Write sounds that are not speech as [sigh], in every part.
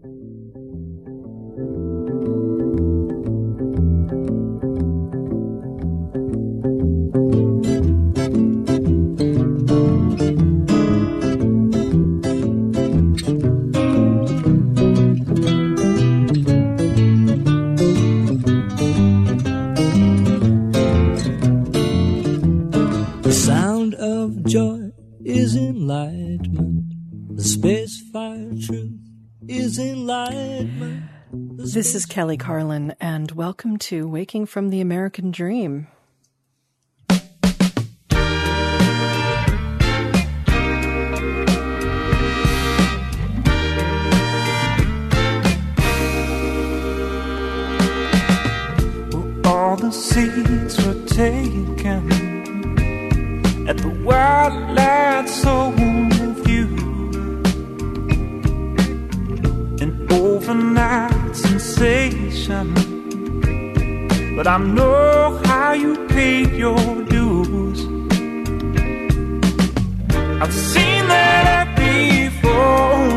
The Kelly Carlin, and welcome to Waking from the American Dream. all the seats were taken at the wildlight soul of you an overnight sensation. But i know how you paid your dues. I've seen that before.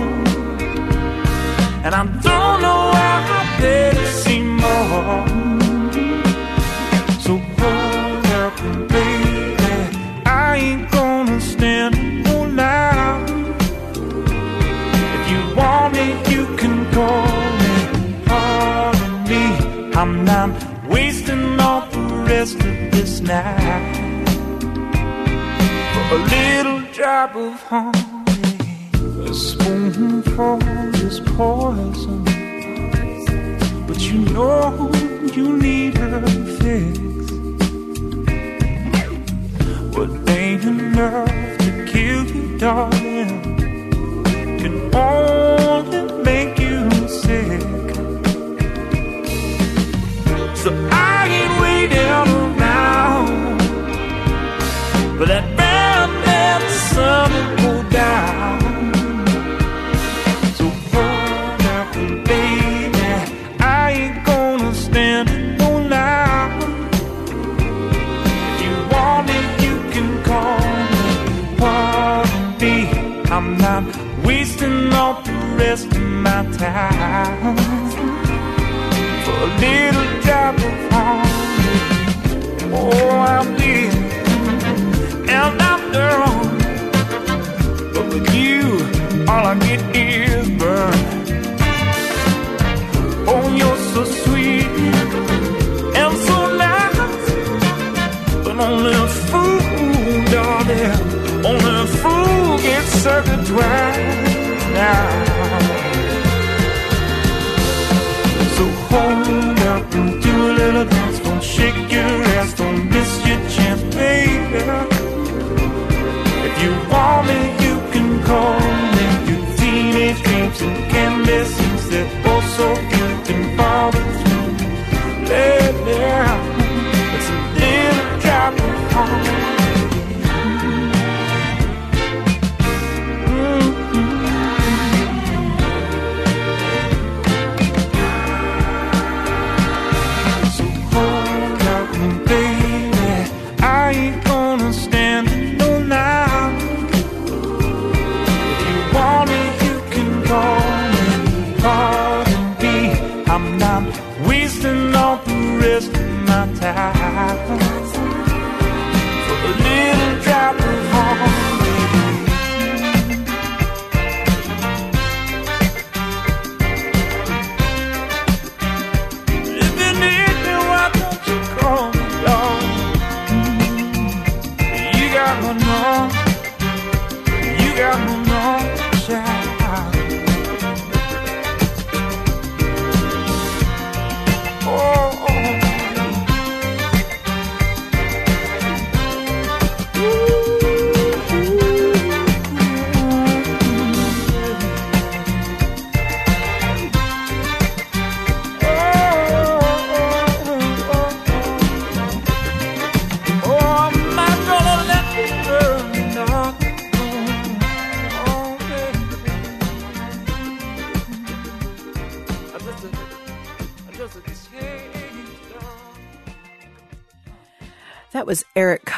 And i don't know how i better I'm wasting all the rest of this night for a little drop of honey. A spoonful is poison, but you know you need a fix. What ain't enough to kill you, darling, can only make sun go down. So baby, I ain't gonna stand no now. If you want it, you can call me. Me, I'm not wasting all the rest of my time for a little. Oh, be and but with you, all I get is burn. Oh, you're so sweet and so nice. But only a fool, darling, only a fool gets twice. Now. So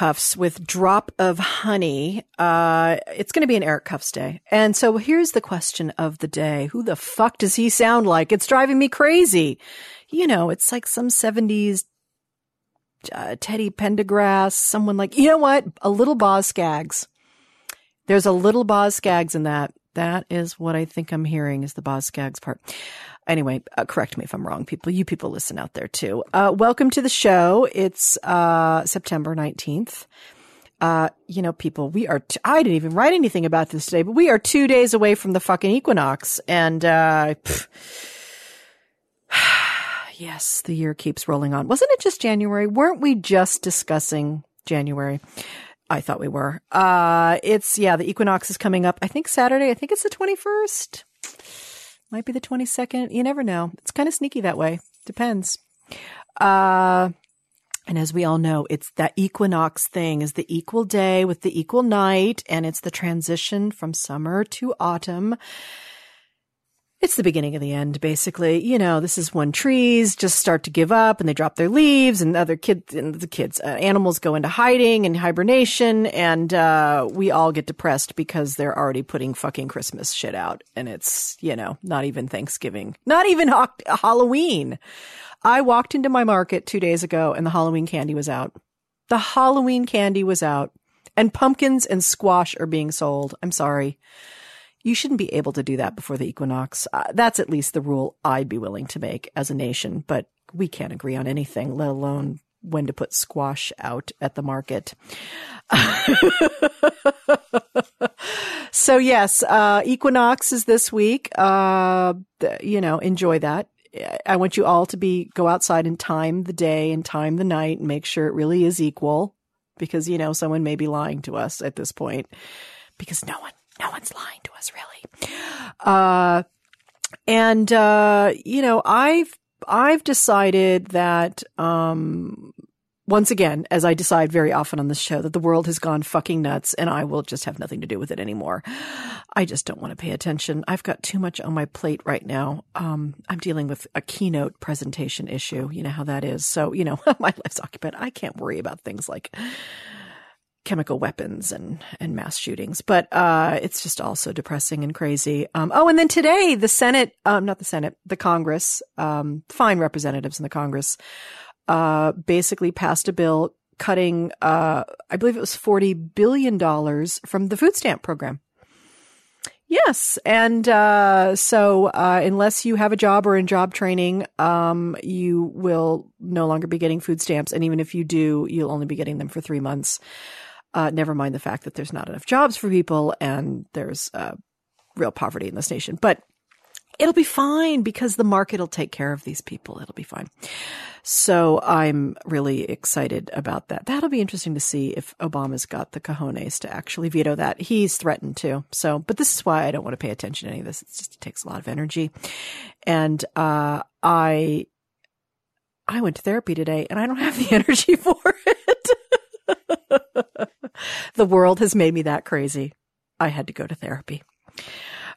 Kufs with Drop of Honey. Uh, it's going to be an Eric Kufs day. And so here's the question of the day. Who the fuck does he sound like? It's driving me crazy. You know, it's like some 70s uh, Teddy Pendergrass, someone like, you know what? A little Boz Scaggs. There's a little Boz Scaggs in that. That is what I think I'm hearing is the Boz Scaggs part. Anyway, uh, correct me if I'm wrong, people. You people listen out there too. Uh, welcome to the show. It's uh, September 19th. Uh, you know, people, we are, I didn't even write anything about this today, but we are two days away from the fucking equinox. And, uh, [sighs] yes, the year keeps rolling on. Wasn't it just January? Weren't we just discussing January? I thought we were. Uh, it's, yeah, the equinox is coming up. I think Saturday. I think it's the 21st. Might be the 22nd. You never know. It's kind of sneaky that way. Depends. Uh, and as we all know, it's that equinox thing is the equal day with the equal night. And it's the transition from summer to autumn it's the beginning of the end, basically. You know, this is when trees just start to give up and they drop their leaves and other kids and the kids, uh, animals go into hiding and hibernation and, uh, we all get depressed because they're already putting fucking Christmas shit out. And it's, you know, not even Thanksgiving, not even ha- Halloween. I walked into my market two days ago and the Halloween candy was out. The Halloween candy was out and pumpkins and squash are being sold. I'm sorry you shouldn't be able to do that before the equinox. Uh, that's at least the rule I'd be willing to make as a nation, but we can't agree on anything, let alone when to put squash out at the market. [laughs] so yes, uh, equinox is this week. Uh, you know, enjoy that. I want you all to be, go outside and time the day and time the night and make sure it really is equal because, you know, someone may be lying to us at this point because no one no one's lying to us really. Uh, and, uh, you know, I've, I've decided that, um, once again, as I decide very often on this show, that the world has gone fucking nuts and I will just have nothing to do with it anymore. I just don't want to pay attention. I've got too much on my plate right now. Um, I'm dealing with a keynote presentation issue. You know how that is. So, you know, [laughs] my life's occupied. I can't worry about things like chemical weapons and, and mass shootings. But, uh, it's just also depressing and crazy. Um, oh, and then today, the Senate, um, not the Senate, the Congress, um, fine representatives in the Congress, uh, basically passed a bill cutting, uh, I believe it was $40 billion from the food stamp program. Yes. And, uh, so, uh, unless you have a job or in job training, um, you will no longer be getting food stamps. And even if you do, you'll only be getting them for three months. Uh, never mind the fact that there's not enough jobs for people and there's uh, real poverty in this nation. But it'll be fine because the market will take care of these people. It'll be fine. So I'm really excited about that. That'll be interesting to see if Obama's got the cojones to actually veto that. He's threatened to. So, but this is why I don't want to pay attention to any of this. It just it takes a lot of energy. And, uh, I, I went to therapy today and I don't have the [laughs] energy for it. [laughs] the world has made me that crazy. I had to go to therapy.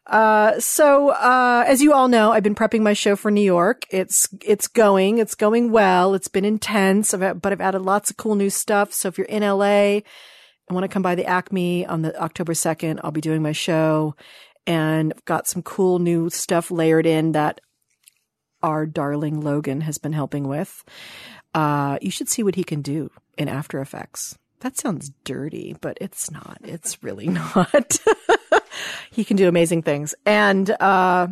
Uh, so, uh, as you all know, I've been prepping my show for New York. It's, it's going, it's going well. It's been intense, but I've added lots of cool new stuff. So if you're in LA and want to come by the Acme on the October 2nd, I'll be doing my show and I've got some cool new stuff layered in that our darling Logan has been helping with. Uh, you should see what he can do in After Effects. That sounds dirty, but it's not. It's really [laughs] not. [laughs] he can do amazing things. And, uh,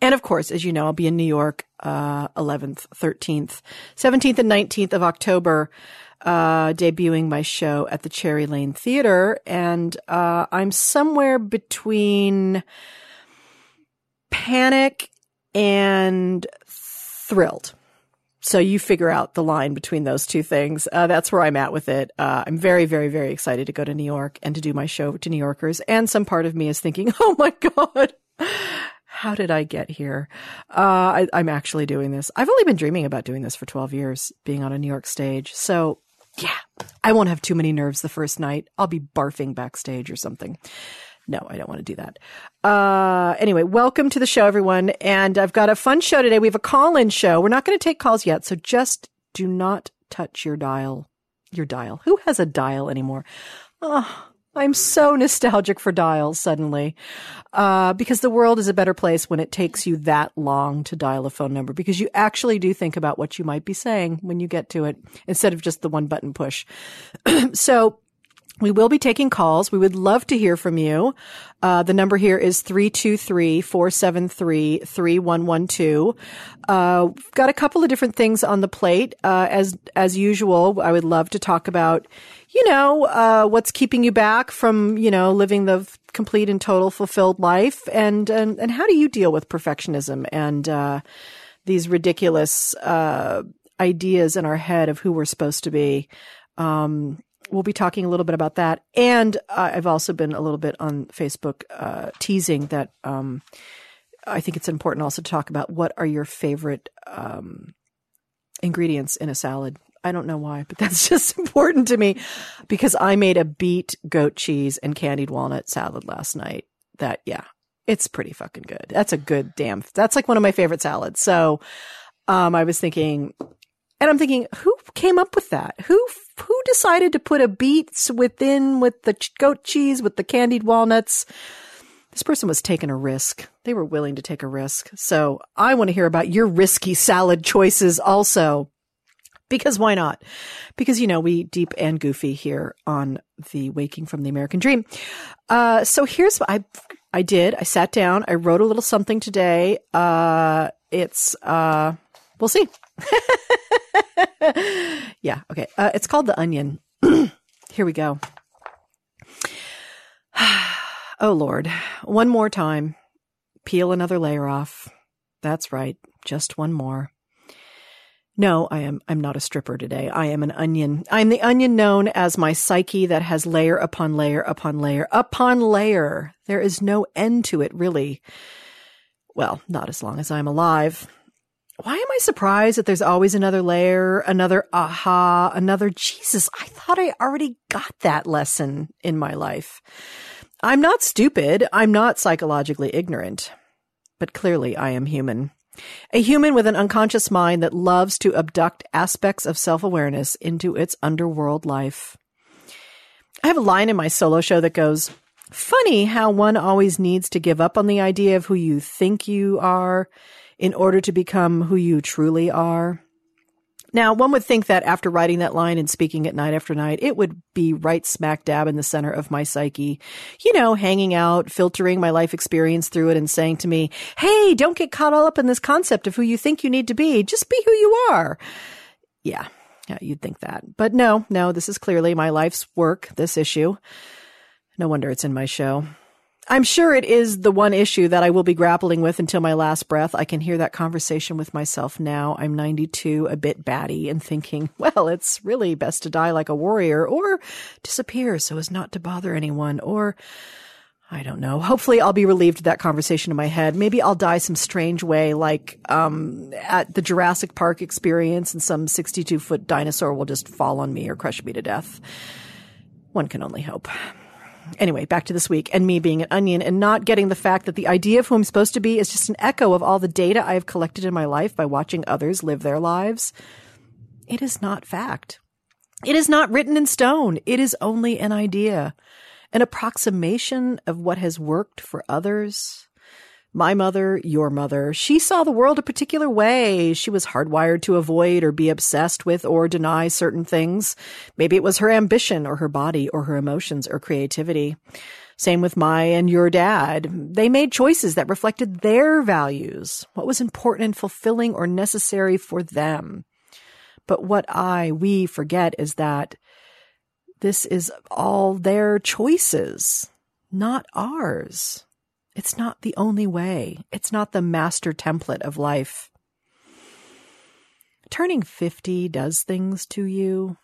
and of course, as you know, I'll be in New York, uh, 11th, 13th, 17th and 19th of October, uh, debuting my show at the Cherry Lane Theater. And, uh, I'm somewhere between panic and thrilled. So you figure out the line between those two things. Uh, that's where I'm at with it. Uh, I'm very, very, very excited to go to New York and to do my show to New Yorkers. And some part of me is thinking, [laughs] oh my God, how did I get here? Uh, I, I'm actually doing this. I've only been dreaming about doing this for 12 years, being on a New York stage. So yeah, I won't have too many nerves the first night. I'll be barfing backstage or something. No, I don't want to do that. Uh, anyway, welcome to the show, everyone. And I've got a fun show today. We have a call in show. We're not going to take calls yet. So just do not touch your dial. your dial. Who has a dial anymore? Oh, I'm so nostalgic for dials suddenly, uh, because the world is a better place when it takes you that long to dial a phone number because you actually do think about what you might be saying when you get to it instead of just the one button push. [clears throat] so we will be taking calls. We would love to hear from you. Uh, the number here is 323-473-3112. Uh, got a couple of different things on the plate. Uh, as, as usual, I would love to talk about, you know, uh, what's keeping you back from, you know, living the complete and total fulfilled life and, and, and how do you deal with perfectionism and, uh, these ridiculous, uh, ideas in our head of who we're supposed to be. Um, we'll be talking a little bit about that. And uh, I've also been a little bit on Facebook uh, teasing that um, I think it's important also to talk about what are your favorite um, ingredients in a salad. I don't know why, but [laughs] that's just important to me because I made a beet goat cheese and candied walnut salad last night. That, yeah, it's pretty fucking good. That's a good damn, that's like one of my favorite salads. So, um, I was thinking, and I'm thinking, who came up with that? Who who decided to put a beets within with the goat cheese with the candied walnuts? This person was taking a risk. They were willing to take a risk. So I want to hear about your risky salad choices also. Because why not? Because, you know, we deep and goofy here on the Waking from the American Dream. Uh, so here's what I, I did. I sat down. I wrote a little something today. Uh, it's, uh, we'll see. [laughs] yeah. Okay. Uh, it's called The Onion. [clears throat] Here we go. [sighs] oh, Lord. One more time. Peel another layer off. That's right. Just one more. No, I am, I'm not a stripper today. I am an onion. I'm the onion known as my psyche that has layer upon layer upon layer upon layer. There is no end to it, really. Well, not as long as I'm alive why am I surprised that there's always another layer, another aha, another Jesus? I thought I already got that lesson in my life. I'm not stupid. I'm not psychologically ignorant, but clearly I am human. A human with an unconscious mind that loves to abduct aspects of self-awareness into its underworld life. I have a line in my solo show that goes, funny how one always needs to give up on the idea of who you think you are in order to become who you truly are. Now, one would think that after writing that line and speaking it night after night, it would be right smack dab in the center of my psyche. You know, hanging out, filtering my life experience through it and saying to me, Hey, don't get caught all up in this concept of who you think you need to be. Just be who you are. Yeah. Yeah, you'd think that. But no, no, this is clearly my life's work, this issue. No wonder it's in my show. I'm sure it is the one issue that I will be grappling with until my last breath. I can hear that conversation with myself now. I'm 92, a bit batty, and thinking, [laughs] well, it's really best to die like a warrior or disappear so as not to bother anyone or I don't know. Hopefully I'll be relieved of that conversation in my head. Maybe I'll die some strange way, like, um, at the Jurassic Park experience and some 62 foot dinosaur will just fall on me or crush me to death. One can only hope anyway, back to this week and me being an onion and not getting the fact that the idea of who I'm supposed to be is just an echo of all the data I have collected in my life by watching others live their lives. It is not fact. It is not written in stone. It is only an idea, an approximation of what has worked for others my mother, your mother, she saw the world a particular way. She was hardwired to avoid or be obsessed with or deny certain things. Maybe it was her ambition or her body or her emotions or creativity. Same with my and your dad. They made choices that reflected their values, what was important and fulfilling or necessary for them. But what I, we forget is that this is all their choices, not ours. It's not the only way. It's not the master template of life. Turning 50 does things to you.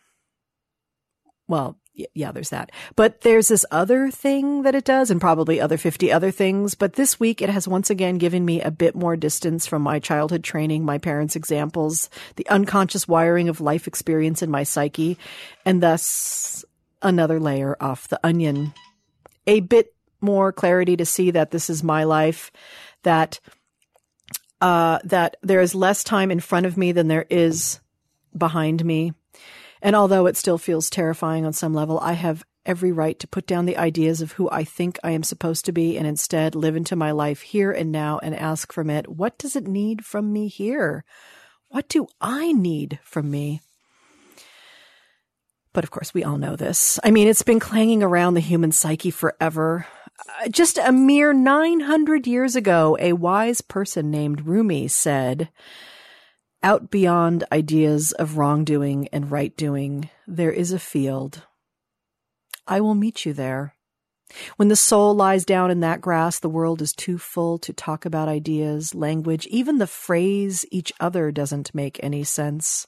Well, yeah, there's that. But there's this other thing that it does, and probably other 50 other things. But this week, it has once again given me a bit more distance from my childhood training, my parents' examples, the unconscious wiring of life experience in my psyche, and thus another layer off the onion. A bit more clarity to see that this is my life, that uh, that there is less time in front of me than there is behind me, And although it still feels terrifying on some level, I have every right to put down the ideas of who I think I am supposed to be and instead live into my life here and now and ask from it, what does it need from me here? What do I need from me? But of course, we all know this. I mean, it's been clanging around the human psyche forever. Uh, just a mere 900 years ago, a wise person named Rumi said, out beyond ideas of wrongdoing and right doing, there is a field. I will meet you there. When the soul lies down in that grass, the world is too full to talk about ideas, language, even the phrase each other doesn't make any sense.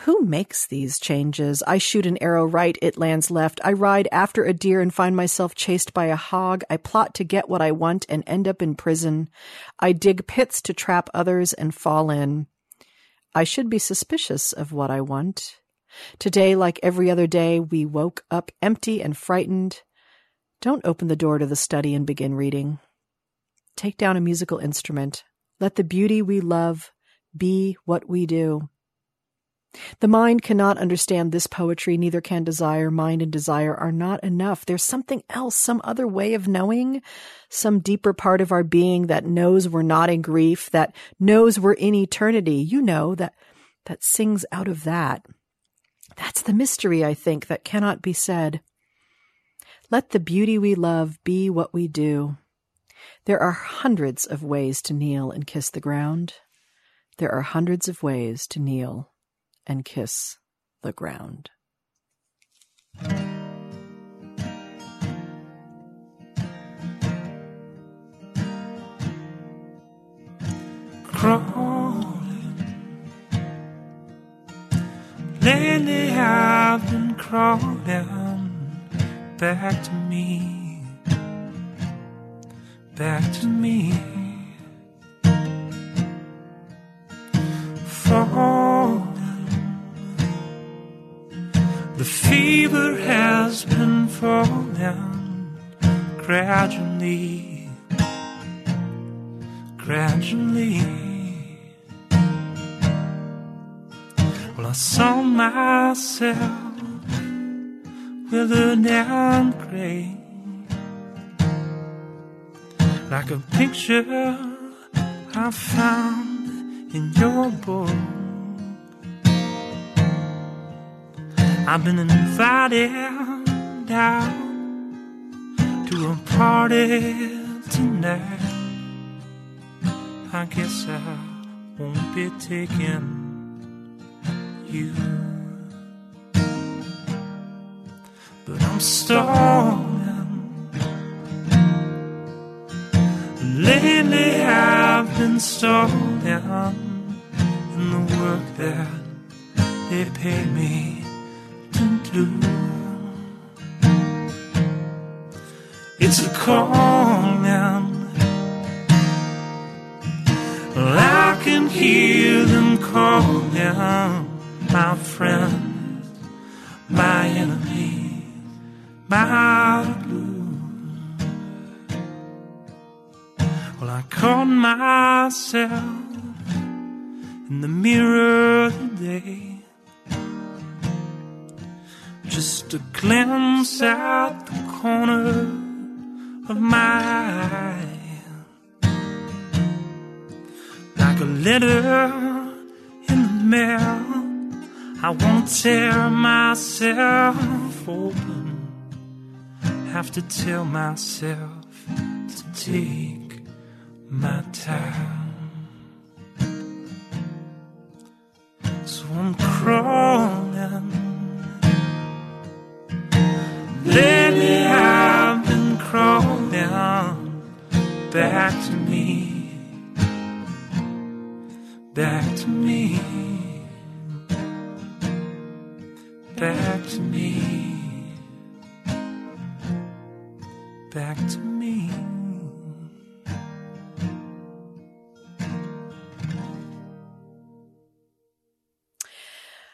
Who makes these changes? I shoot an arrow right, it lands left. I ride after a deer and find myself chased by a hog. I plot to get what I want and end up in prison. I dig pits to trap others and fall in. I should be suspicious of what I want. Today, like every other day, we woke up empty and frightened. Don't open the door to the study and begin reading. Take down a musical instrument. Let the beauty we love be what we do. The mind cannot understand this poetry, neither can desire. Mind and desire are not enough. There's something else, some other way of knowing, some deeper part of our being that knows we're not in grief, that knows we're in eternity. You know, that, that sings out of that. That's the mystery, I think, that cannot be said. Let the beauty we love be what we do. There are hundreds of ways to kneel and kiss the ground. There are hundreds of ways to kneel and kiss the ground. Crawling. Lately I've been crawling back to me, back to me. Falling. The fever has been falling gradually, gradually. Well, I saw myself withered and gray, like a picture I found in your book. I've been invited out to a party tonight. I guess I won't be taking you. But I'm stalling. Lately I've been stalling in the work that they pay me It's a calling. Well, I can hear them calling, my friends, my enemies, my blues. Well, I caught myself in the mirror today just a glimpse at the corner of eye. Like a letter in the mail, I won't tear myself open. Have to tell myself to take my time. So I'm crawling. Lately I've been crawling back to me, back to me, back to me, back to me.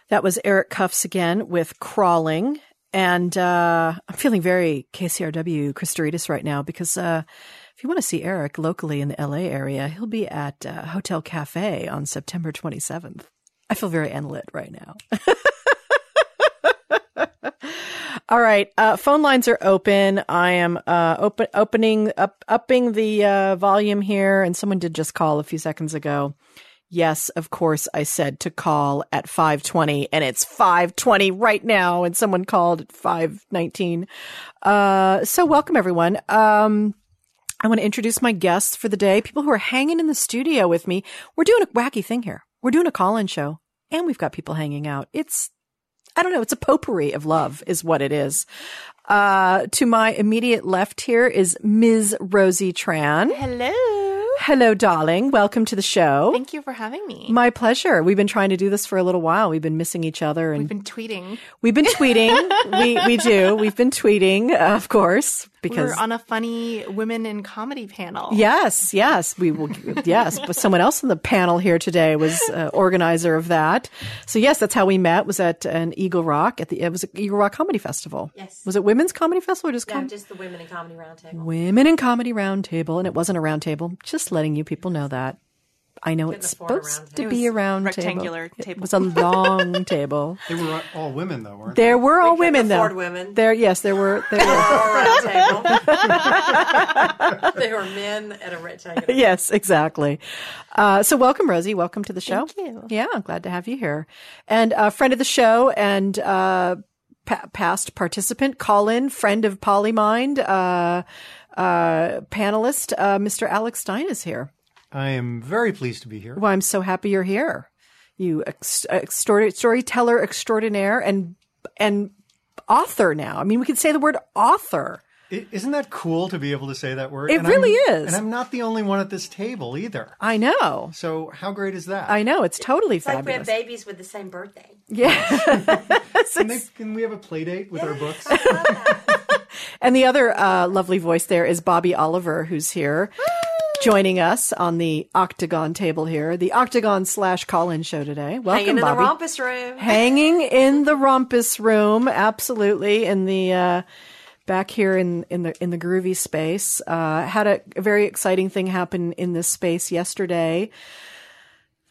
That was Eric Kufs again with Crawling. And uh, I'm feeling very KCRW Chris Douridas right now because uh, if you want to see Eric locally in the LA area, he'll be at uh, Hotel Cafe on September 27th. I feel very unlit right now. [laughs] All right. Uh, phone lines are open. I am uh, open, opening up, upping the uh, volume here, and someone did just call a few seconds ago. Yes, of course, I said to call at 520 and it's 520 right now and someone called at 519. Uh, so welcome everyone. Um, I want to introduce my guests for the day, people who are hanging in the studio with me. We're doing a wacky thing here. We're doing a call-in show and we've got people hanging out. It's, I don't know, it's a potpourri of love is what it is. Uh, to my immediate left here is Ms. Rosie Tran. Hello. Hello, darling. Welcome to the show. Thank you for having me. My pleasure. We've been trying to do this for a little while. We've been missing each other and We've been tweeting. we've been tweeting. [laughs] we we do. We've been tweeting, of course, because We're on a funny women in comedy panel. Yes, yes, we will. Yes, but someone else on the panel here today was uh, organizer of that. So yes, that's how we met. Was at an Eagle Rock at the it was an Eagle Rock Comedy Festival. Yes. Was it Women's Comedy Festival or just No, com- just the Women in Comedy Roundtable. Women in Comedy Roundtable? And it wasn't a roundtable. Just letting you people know that. I know it's supposed to table. be a round rectangular table. It was a long [laughs] table. They were all women, though, weren't There were all We women though. women. There, yes, there were. There were. Or a rectangle. they were men at a rectangle. yes, exactly. Uh, so welcome, Rosie. Welcome to the show. Thank you. Yeah, I'm glad to have you here. And a friend of the show and uh, pa- past participant, call in, friend of Polymind, uh, uh, panelist, uh, Mr. Alex Stein is here. They? I am very pleased to be here. Well, I'm so happy you're here. You ex- extor- storyteller extraordinaire and and author now. I mean, we could say the word author. I- Isn't that cool to be able to say that word? It And really I'm- is. And I'm not the only one at this table either. I know. So how great is that? I know. It's totally It's like we have babies with the same birthday. yeah. [laughs] Can, they, can we have a play date with our books? [laughs] And the other uh, lovely voice there is Bobby Oliver, who's here joining us on the Octagon table here, the Octagon slash call-in show today. Welcome, Hanging in Bobby. the rompus room. [laughs] Hanging in the rumpus room, absolutely in the uh, back here in in the in the groovy space. Uh, had a, a very exciting thing happen in this space yesterday.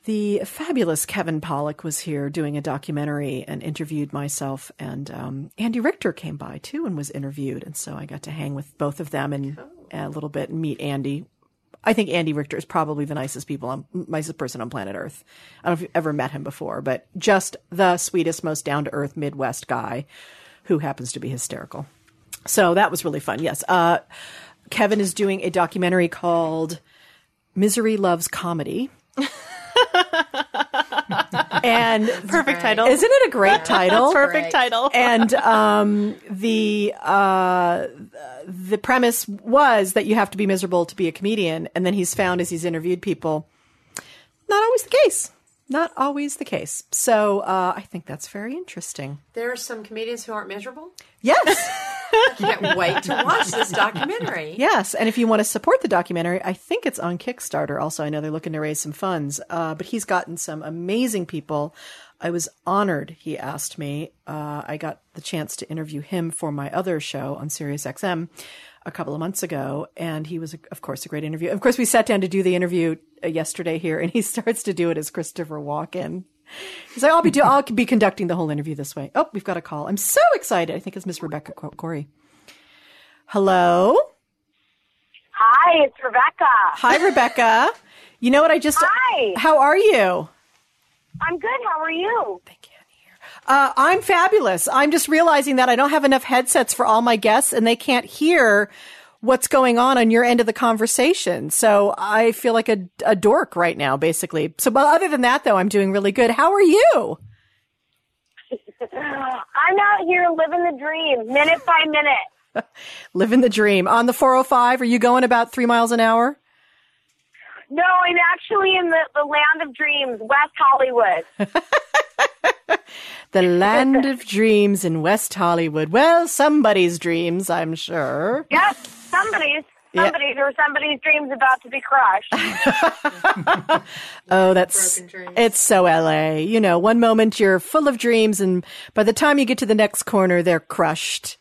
The fabulous Kevin Pollak was here doing a documentary and interviewed myself, and um, Andy Richter came by too and was interviewed, and so I got to hang with both of them and a little bit and meet Andy. I think Andy Richter is probably the nicest people, on, nicest person on planet Earth. I don't know if you've ever met him before, but just the sweetest, most down to earth Midwest guy who happens to be hysterical. So that was really fun. Yes, uh, Kevin is doing a documentary called "Misery Loves Comedy." [laughs] and Perfect title. isn't it a great title? Perfect Great. title. and um, the uh, the premise was that you have to be miserable to be a comedian, and then he's found as he's interviewed people, not always the case. Not always the case. So uh, I think that's very interesting. There are some comedians who aren't miserable. Yes, [laughs] I can't wait to watch this documentary. yes. And if you want to support the documentary, I think it's on Kickstarter. Also, I know they're looking to raise some funds. Uh, but he's gotten some amazing people. I was honored. He asked me. Uh, I got the chance to interview him for my other show on Sirius XM a couple of months ago, and he was, of course, a great interview. Of course, we sat down to do the interview yesterday here, and he [laughs] starts to do it as Christopher Walken. He's like, I'll be do- I'll be conducting the whole interview this way. Oh, we've got a call. I'm so excited. I think it's Miss Rebecca Corry. Hello. Hi, it's Rebecca. Hi, Rebecca. You know what I just? Hi. How are you? I'm good. How are you? Thank you? Uh, I'm fabulous. I'm just realizing that I don't have enough headsets for all my guests, and they can't hear what's going on on your end of the conversation. So I feel like a, a dork right now, basically. So, but other than that, though, I'm doing really good. How are you? [laughs] I'm out here living the dream, minute by minute. [laughs] Living the dream on the 405. Are you going about three miles an hour? No, I'm actually in the, the land of dreams, West Hollywood. [laughs] The land of dreams in West Hollywood. Well, somebody's dreams, I'm sure. Yes, somebody's, Yeah. or somebody's dreams about to be crushed. [laughs] Oh, that's it's so LA. You know, one moment you're full of dreams, and by the time you get to the next corner, they're crushed.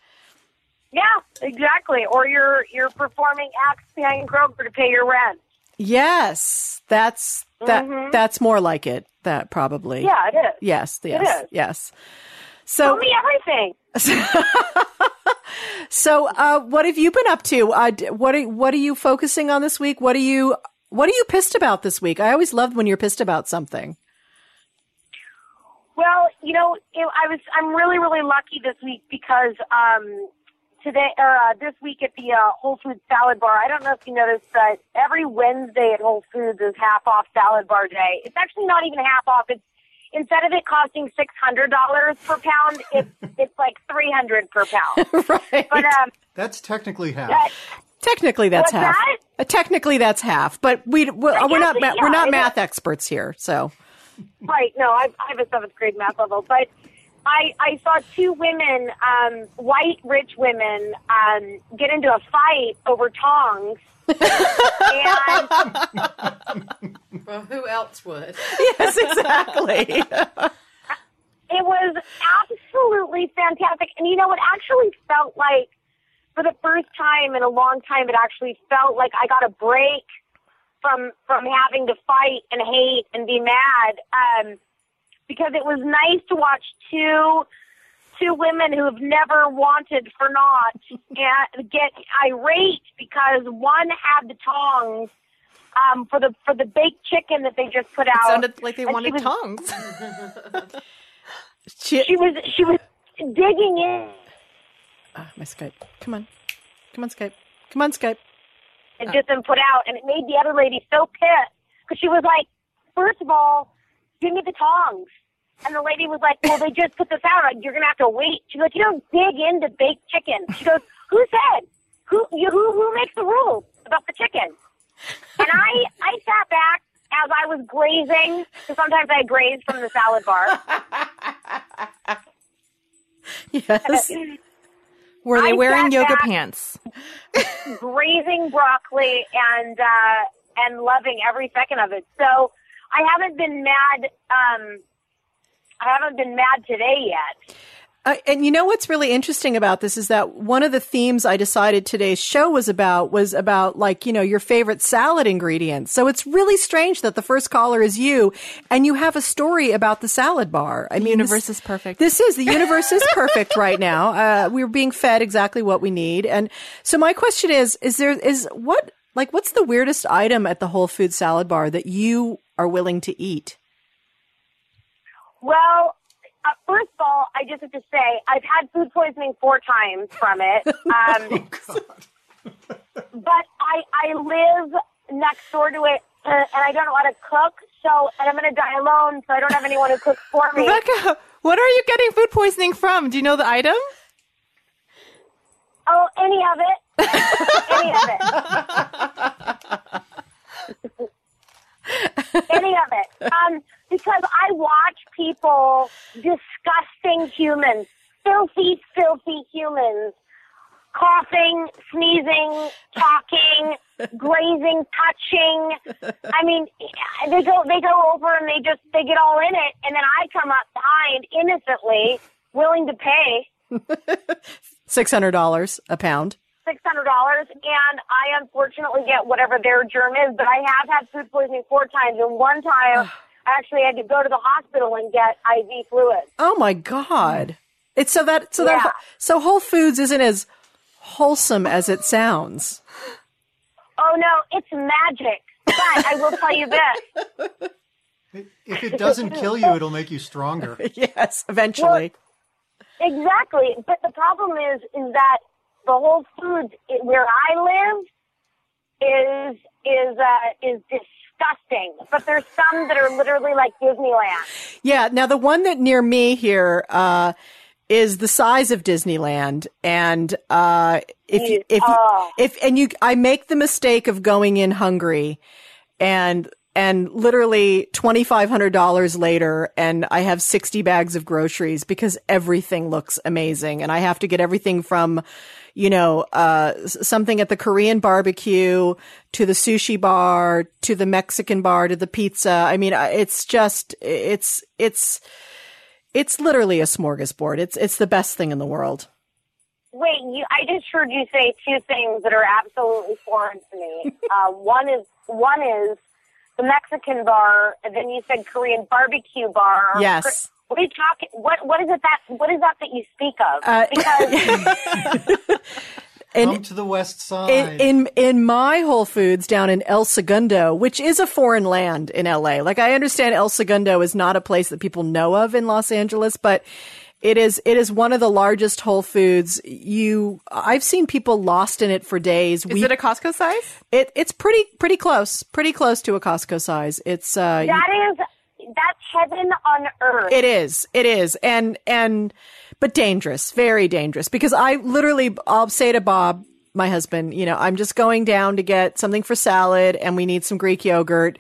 yeah, exactly. Or you're you're performing acts behind Kroger to pay your rent. Yes, that's that. Mm-hmm. That's more like it. That probably. Yeah, it is. Yes. Yes. is. Yes. So, Tell me everything. [laughs] so uh, what have you been up to? Uh, what are what are you focusing on this week? What are you what are you pissed about this week? I always love when you're pissed about something. Well, you know, I was I'm really really lucky this week because um today or uh, this week at the uh, Whole Foods salad bar. I don't know if you noticed, but every Wednesday at Whole Foods is half off salad bar day. It's actually not even half off. It's instead of it costing six hundred dollars per pound, it's [laughs] it's like three hundred per pound. [laughs] right. But um, That's technically half. that, technically, that's half. that? Uh, technically, that's half. But we we're, I we're not guess, ma- we're not it math is. experts here. So Right. No, I, I have a seventh grade math level, but I I saw two women, um, white rich women, um, get into a fight over tongs. And [laughs] Well, who else would? yes, exactly. [laughs] it was absolutely fantastic. And you know, it actually felt like, for the first time in a long time, it actually felt like I got a break from from having to fight and hate and be mad. Um, because it was nice to watch two two women who have never wanted for naught [laughs] and get irate because one had the tongs um, for the for the baked chicken that they just put out. Sounded like they And she wanted was- tongues. [laughs] She- She was she was digging in. Ah, my Skype. Come on, come on, Skype. Come on, Skype. and just been put out, and it made the other lady so pissed because she was like, first of all, give me the tongs. And the lady was like, well, they just put this out. You're gonna have to wait. She goes, you don't dig into baked chicken. She goes, who said? Who you, who who makes the rules about the chicken? And I I sat back as I was glazing. Because sometimes I graze from the salad bar. [laughs] Yes. Were they I wearing yoga pants? [laughs] grazing broccoli and uh and loving every second of it. So I haven't been mad um I haven't been mad today yet. Uh, and you know what's really interesting about this is that one of the themes I decided today's show was about was about like, you know, your favorite salad ingredients. So it's really strange that the first caller is you and you have a story about the salad bar. I mean, universe this- is perfect. This is the universe is perfect right [laughs] now. Uh, we're being fed exactly what we need. And so my question is, is there, is what, like, what's the weirdest item at the Whole Food salad bar that you are willing to eat? Well, uh, first of all, I just have to say I've had food poisoning four times from it. [laughs] Um, but I I live next door to it, uh, and I don't know how to cook. So, and I'm going to die alone, so I don't have anyone who cooks for me. Rebecca, what are you getting food poisoning from? Do you know the item? Oh, any of it. [laughs] any of it. [laughs] [laughs] any of it. Um, because I watch people, disgusting humans, filthy, filthy humans, coughing, sneezing, talking, [laughs] grazing, touching. I mean, they go they go over and they just they get all in it, and then I come up behind innocently, willing to pay. [laughs] $600 a pound. Six hundred dollars, and I unfortunately get whatever their germ is. But I have had food poisoning four times, and one time [sighs] I actually had to go to the hospital and get IV fluid. Oh my God. It's so that, so that, Yeah. so Whole Foods isn't as wholesome as it sounds. Oh no, it's magic. But I will tell you this: If it doesn't kill you, it'll make you stronger. [laughs] yes, eventually. exactly. But the problem is, is that the Whole Foods where I live is is uh, is disgusting. But there's some that are literally like Disneyland. Yeah. Now the one that near me here, uh, is the size of Disneyland. And, uh, if you, if, you, Oh. if, and you, I make the mistake of going in hungry and, and literally $2,500 later and I have 60 bags of groceries because everything looks amazing. And I have to get everything from, you know, uh, something at the Korean barbecue to the sushi bar to the Mexican bar to the pizza. I mean, it's just, it's, it's, it's literally a smorgasbord. It's, it's the best thing in the world. Wait, you, I just heard you say two things that are absolutely foreign to me. [laughs] uh, one is one is Mexican bar, and then you said Korean barbecue bar. Yes. What are you talking? What what is it that what is that that you speak of? Uh, because [laughs] And Come to the west side. in, in in my Whole Foods down in El Segundo, which is a foreign land in LA. Like I understand El Segundo is not a place that people know of in Los Angeles, but it is it is one of the largest Whole Foods. You I've seen people lost in it for days. Is it a Costco size? it it's pretty pretty close, pretty close to a Costco size. It's uh that is that's heaven on earth. It is. It is. And, and, but dangerous, very dangerous because I literally, I'll say to Bob, my husband, you know, I'm just going down to get something for salad and we need some Greek yogurt.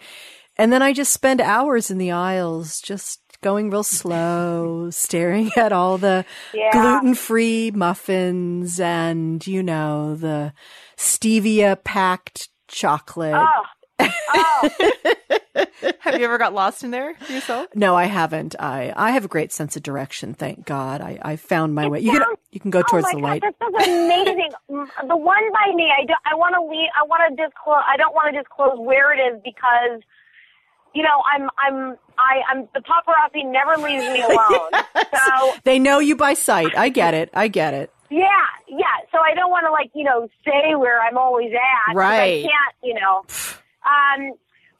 And then I just spend hours in the aisles, just going real slow, [laughs] staring at all the Yeah. gluten free muffins and, you know, the stevia packed chocolate. oh, oh, [laughs] Have you ever got lost in there yourself? No, I haven't. I I have a great sense of direction. Thank God. I, I found my It way. You can you can go towards oh the my light. God, this is amazing. Mm, [laughs] the one by me, I do, I want to leave. I want to disclose. I don't want to disclose where it is because, you know, I'm I'm I I'm the paparazzi never leaves me [laughs] alone. So They know you by sight. I get it. I get it. yeah, yeah. So I don't want to like you know say where I'm always at. Right. I can't. You know. [sighs] Um.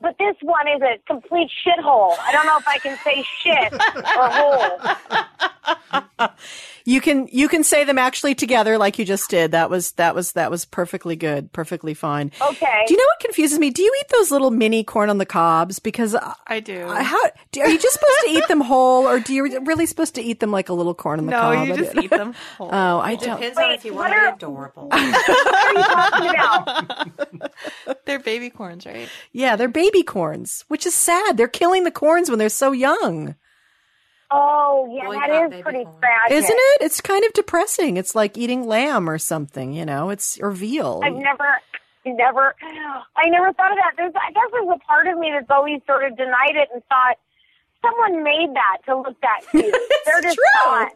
But this one is a complete shithole. I don't know if I can say shit or hole. [laughs] You can you can say them actually together like you just did. That was that was that was perfectly good, perfectly fine. Okay. Do you know what confuses me? Do you eat those little mini corn on the cobs? Because I, I do. I- how do, are you just supposed to eat them whole, or do you really supposed to eat them like a little corn on the no, cob? you just eat them. [laughs] whole. Oh, I don't. Depends on if Wait, you what want to be are- adorable. [laughs] what are you talking about? [laughs] They're baby corns, right? Yeah, they're baby corns, which is sad. They're killing the corns when they're so young. Oh, yeah, Boycott that is pretty corn. tragic. Isn't it? It's kind of depressing. It's like eating lamb or something, you know? It's or veal. I've never, never, I never thought of that. There's, I guess there's a part of me that's always sort of denied it and thought someone made that to look that [laughs] cute. They're just true. not.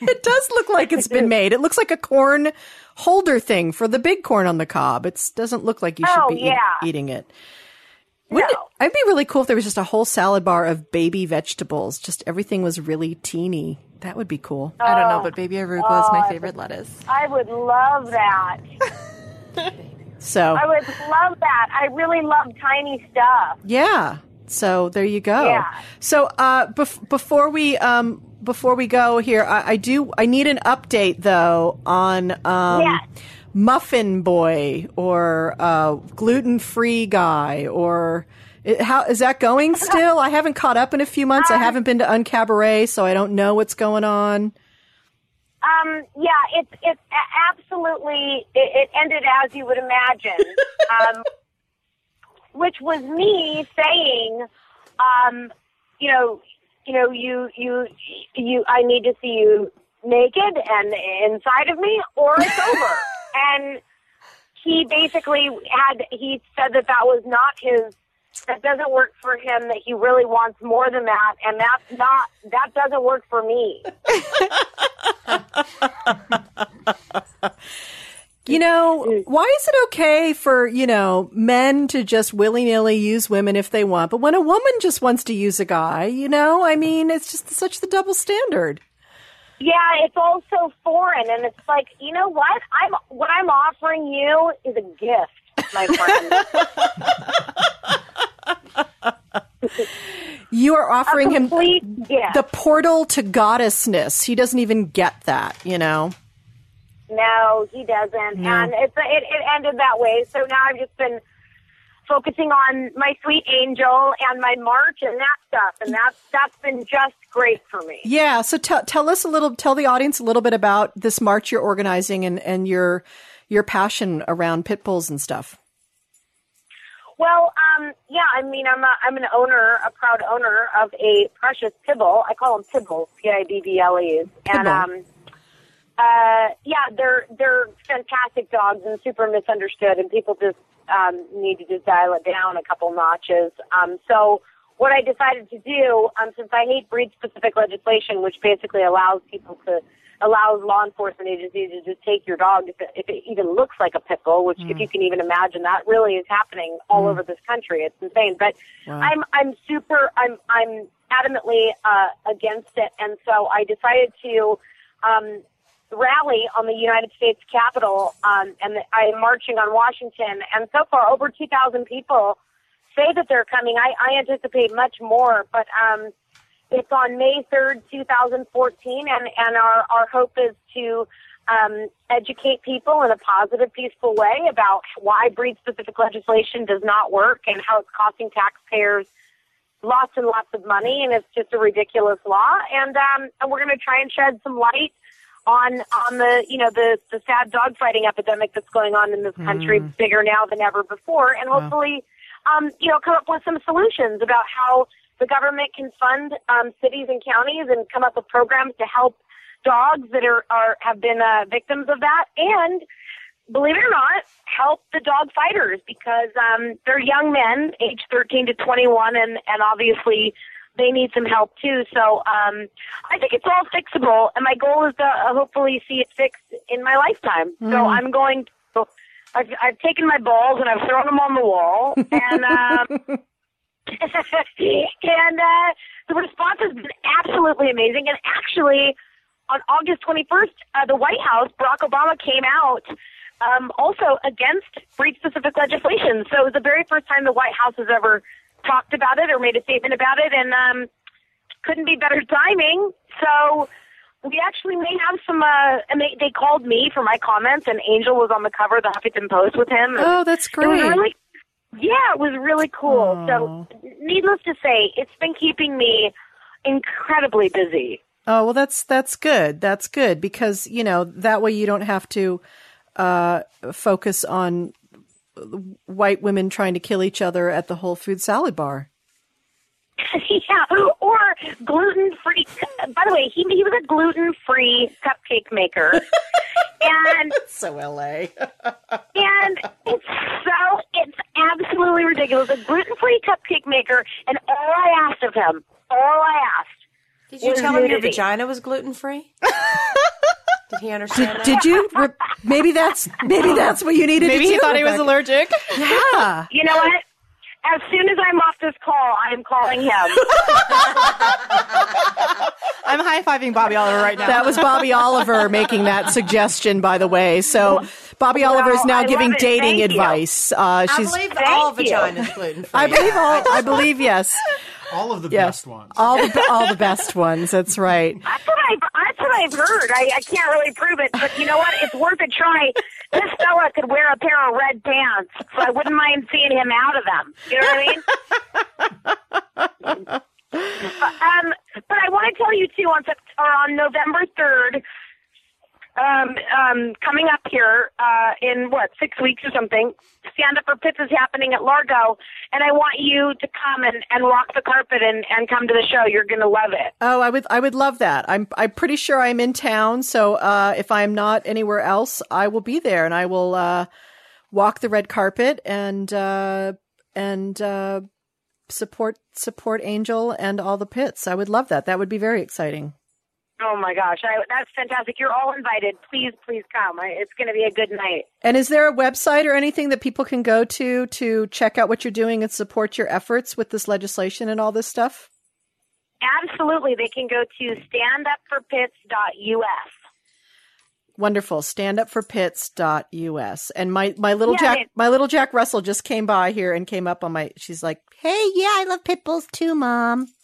it does look like it's been made. It looks like a corn holder thing for the big corn on the cob. It doesn't look like you should Oh, be eat- yeah. eating it. Wouldn't No. it, it'd be really cool if there was just a whole salad bar of baby vegetables. Just everything was really teeny. That would be cool. I don't Oh. know, but baby arugula is my favorite lettuce. I would love that. [laughs] So I would love that. I really love tiny stuff. Yeah. So there you go. Yeah. So uh, bef- before we um, before we go here, I-, I do I need an update though on um, Yes. Muffin Boy or uh, gluten free guy or. it- How is that going still? I haven't caught up in a few months. I Um, haven't been to Uncabaret, so I don't know what's going on. Um, yeah, it's it's absolutely it, it ended as you would imagine, [laughs] um, which was me saying, um, you know, you know, you you you, I need to see you naked and inside of me, or it's over. [laughs] and he basically had he said that that was not his. That doesn't work for him. That he really wants more than that, and that's not that doesn't work for me. You know, why is it okay for, you know, men to just willy nilly use women if they want, but when a woman just wants to use a guy, you know, I mean, it's just such the double standard. Yeah, it's all so foreign, and it's like, you know what? I'm what I'm offering you is a gift, my friend. [laughs] [laughs] You are offering a him gift. the portal to goddessness. He doesn't even get that, you know? no, he doesn't, No. and it's it, it ended that way. So now I've just been focusing on my sweet angel and my march and that stuff, and that's that's been just great for me. Yeah. So tell tell us a little, tell the audience a little bit about this march you're organizing and, and your, your passion around pit bulls and stuff. Well, um, yeah, I mean, I'm a, I'm an owner, a proud owner of a precious pit bull. I call them Pibbles, P-I-B-B-L-E. And, Pibble. um, uh, yeah, they're, they're fantastic dogs and super misunderstood and people just, um, need to just dial it down a couple notches. Um, so what I decided to do, um, since I hate breed specific legislation, which basically allows people to allows law enforcement agencies to just take your dog if it, if it even looks like a pit bull, which if you can even imagine, that really is happening all over this country. It's insane. But I'm I'm super I'm I'm adamantly uh, against it, and so I decided to. Um, rally on the United States Capitol, um, and I am marching on Washington. And so far, over 2,000 people say that they're coming. I, I anticipate much more, but um, it's on May 3rd, 2014, and, and our, our hope is to um, educate people in a positive, peaceful way about why breed specific legislation does not work and how it's costing taxpayers lots and lots of money, and it's just a ridiculous law. And, um, and we're going to try and shed some light on on the you know the the sad dog fighting epidemic that's going on in this country bigger now than ever before and hopefully um you know come up with some solutions about how the government can fund um cities and counties and come up with programs to help dogs that are are have been uh, victims of that and believe it or not help the dog fighters because um they're young men aged 13 to 21 and and obviously they need some help too. So um, I think it's all fixable, and my goal is to uh, hopefully see it fixed in my lifetime. So I'm going. To, I've, I've taken my balls and I've thrown them on the wall, and um, [laughs] [laughs] and uh, the response has been absolutely amazing. And actually, on August 21st, uh, the White House, Barack Obama came out um, also against breed-specific legislation. So it was the very first time the White House has ever talked about it or made a statement about it, and um, couldn't be better timing. So we actually may have some. Uh, and they they called me for my comments, and Angel was on the cover of the Huffington Post with him. Oh, that's It was great. really, yeah, it was really cool. So, needless to say, it's been keeping me incredibly busy. Oh well, that's that's good. That's good because you know that way you don't have to uh, focus on white women trying to kill each other at the Whole Food salad bar. [laughs] yeah, or gluten free. By the way, he he was a gluten free cupcake maker, [laughs] and So LA. [laughs] and it's so it's absolutely ridiculous. A gluten free cupcake maker, and all I asked of him, all I asked. Did you was tell him your vagina was gluten free? Did he understand that? Did you? Re- maybe that's maybe that's what you needed. Maybe to he do, thought he was allergic. Yeah. You know what? As soon as I'm off this call, I am calling him. [laughs] I'm high fiving Bobby Oliver right now. That was Bobby Oliver making that suggestion, by the way. So Bobby Oliver is now I giving dating Thank advice. Uh, I believe all you. vaginas gluten free. I believe all. I believe yes, All of the yes, best ones. all the all the best ones. That's right. That's what I've, that's what I've heard. I, I can't really prove it, but you know what? It's worth a try. This fella could wear a pair of red pants, so I wouldn't mind seeing him out of them. You know what I mean? [laughs] um, but I want to tell you too on Sept- or on November third. Um, um, coming up here uh, in what six weeks or something. Stand up for Pits is happening at Largo, and I want you to come and, and walk the carpet and, and come to the show. You're going to love it. Oh, I would I would love that. I'm I'm pretty sure I'm in town, so uh, if I'm not anywhere else, I will be there, and I will uh, walk the red carpet and uh, and uh, support support Angel and all the pits. I would love that. That would be very exciting. Oh my gosh, I, that's fantastic! You're all invited. Please, please come. I, it's going to be a good night. And is there a website or anything that people can go to to check out what you're doing and support your efforts with this legislation and all this stuff? Absolutely, they can go to standupforpits.us. Wonderful. Standupforpits.us. And my, my little Yeah, Jack, my little Jack Russell just came by here and came up on my, she's like, Hey, yeah, I love pit bulls too, mom. [laughs]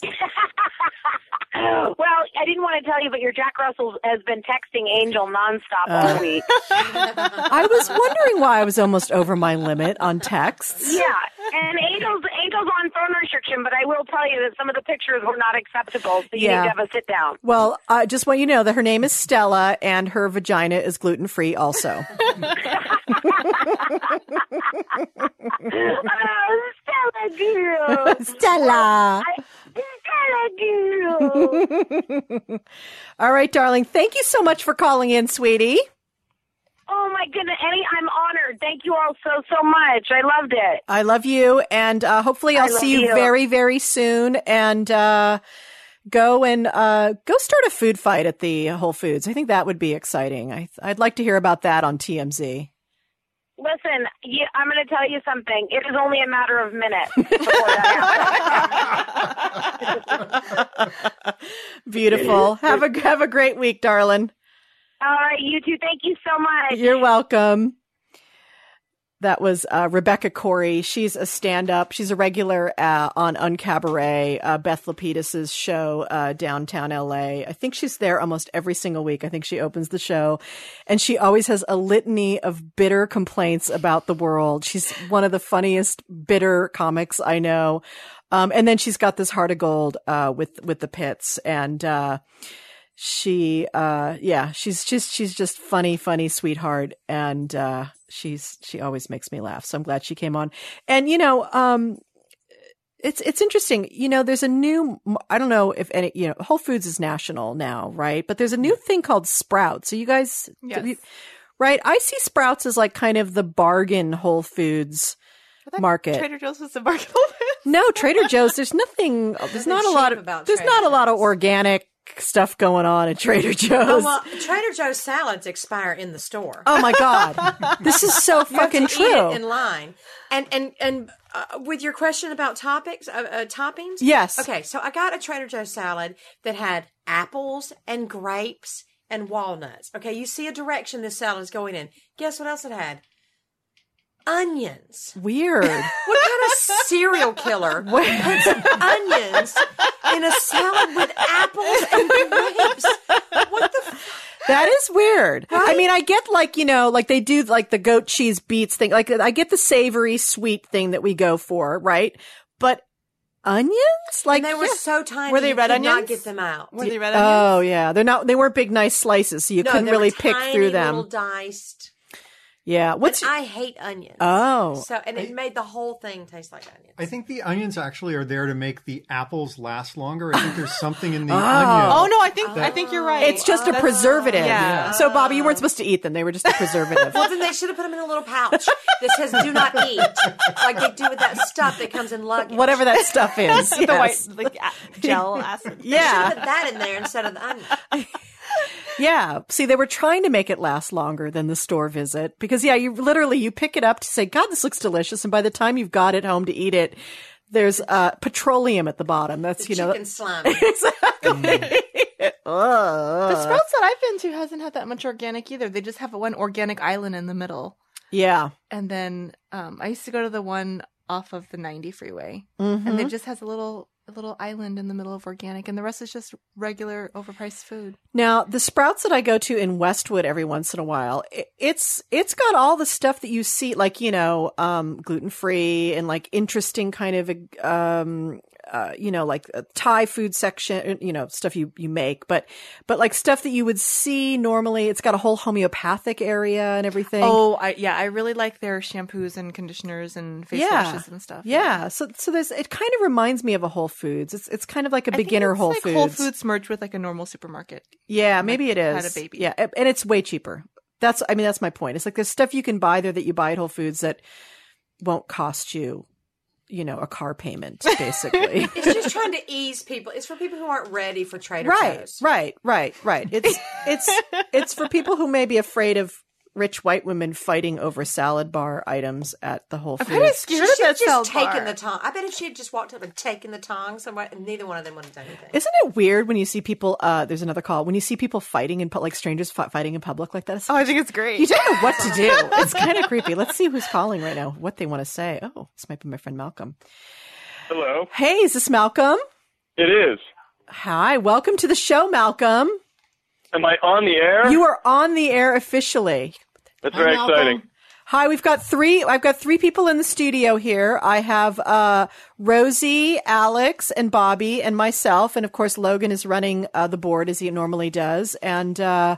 [laughs] Well, I didn't want to tell you, but your Jack Russell has been texting Angel nonstop all uh. week. [laughs] I was wondering why I was almost over my limit on texts. Yeah, and Angel's Angel's on phone restriction, but I will tell you that some of the pictures were not acceptable, so you Yeah. need to have a sit down. Well, I just want you to know that her name is Stella and her vagina is gluten free also. [laughs] Oh, Stella girl, Stella. Stella girl. All right, darling. Thank you so much for calling in, sweetie. Oh my goodness, Eddie, I'm honored. Thank you all so so much. I loved it. I love you, and uh, hopefully I'll see you, you. very, very soon. And uh, go and uh, go start a food fight at the Whole Foods. I think that would be exciting. I, I'd like to hear about that on TMZ. Listen, you, I'm going to tell you something. It is only a matter of minutes before that happens. [laughs] [laughs] Beautiful. have a have a great week, darling. All right, you too. Thank you so much. You're welcome. That was uh, Rebecca Corry. She's a stand-up. She's a regular uh, on Uncabaret, uh, Beth Lapides's show uh, downtown LA. I think she's there almost every single week. I think she opens the show, and she always has a litany of bitter complaints about the world. She's one of the funniest bitter comics I know. Um, and then she's got this heart of gold uh, with with the pits and. She uh yeah she's just she's just funny funny sweetheart. And uh she's she always makes me laugh. So i'm glad she came on. And you know um it's it's interesting. You know there's a new i don't know if any you know whole foods is national now right? But there's a new thing called sprouts so you guys Yes. right? I see sprouts as like kind of the bargain whole foods market. Trader Joe's was the bargain. no [laughs] trader joe's there's nothing there's not a lot of there's Trader not a lot of organic stuff going on at trader [laughs] joe's Oh, well, Trader Joe's salads expire in the store. Oh my god, [laughs] this is so fucking true. in line. And and and uh, with your question about topics, uh, uh, toppings. Yes. Okay, so I got a Trader Joe's salad that had apples and grapes and walnuts. Okay, you see a direction this salad is going in. Guess what else it had? Onions. Weird. [laughs] What kind of serial killer [laughs] puts onions in a salad with apples and grapes? What the? F- That is weird. I mean, I get like, you know, like they do like the goat cheese beets thing. Like I get the savory sweet thing that we go for, right? But onions? Like and they were yeah. so tiny. Were they you red could Not get them out. Were they red oh, onions? Oh yeah, they're not. They weren't big, nice slices, so you no, couldn't they really were pick through them. Little diced. Yeah. What's I hate onions. Oh. so and it made the whole thing taste like onions. I think the onions actually are there to make the apples last longer. I think there's [laughs] something in the Oh. onion. Oh no, I think oh. I think you're right. it's just a That's- preservative. Yeah. So Bobby, you weren't supposed to eat them. They were just a preservative. [laughs] well, then they should have put them in a little pouch that says "Do not eat," like they do with that stuff that comes in luggage. Whatever that stuff is. [laughs] the Yes. white like gel acid. Yeah. Put that in there instead of the onion. Yeah. See, they were trying to make it last longer than the store visit because yeah, you literally, you pick it up to say, God, this looks delicious. And by the time you've got it home to eat it, there's, uh, petroleum at the bottom. That's, you know, Chicken slime. [laughs] exactly. Ugh. The sprouts that I've been to hasn't had that much organic either. They just have one organic island in the middle. yeah. And then um, I used to go to the one off of the 90 freeway, Mm-hmm. and it just has a little a little island in the middle of organic, and the rest is just regular overpriced food. Now, the sprouts that I go to in Westwood every once in a while, it, it's it's got all the stuff that you see, like you know, um, gluten free and like interesting kind of, um, uh, you know, like a Thai food section, you know, stuff you you make, but but like stuff that you would see normally. It's got a whole homeopathic area and everything. Oh, I, yeah, I really like their shampoos and conditioners and face yeah, washes and stuff. Yeah, so so there's it kind of reminds me of a Whole Foods. It's it's kind of like a I beginner it's Whole like Foods. Whole Foods merged with like a normal supermarket. Yeah, maybe it is. had a baby. Yeah, and it's way cheaper. That's I mean that's my point. It's like there's stuff you can buy there that you buy at Whole Foods that won't cost you, you know, a car payment [laughs] basically. It's just trying to ease people. It's for people who aren't ready for Trader right, Joe's. right, right, right. It's it's it's for people who may be afraid of rich white women fighting over salad bar items at the Whole Foods. I'm kind of Foods. scared She of should have salad just taken bar. the tongue. I bet if she had just walked up and taken the tongue somewhere, neither one of them would have done anything. Isn't it weird when you see people? Uh, there's another call when you see people fighting in pu- like strangers fi- fighting in public like that. It's Oh, I think it's great. You don't know what to do. It's kind of creepy. Let's see who's calling right now. What they want to say. Oh, this might be my friend Malcolm. Hello. Hey, is this Malcolm? It is. Hi, welcome to the show, Malcolm. Am I on the air? You are on the air officially. That's very Malcolm. exciting. Hi, we've got three. I've got three people in the studio here. I have uh, Rosie, Alex, and Bobby, and myself, and of course Logan is running uh, the board as he normally does. And uh,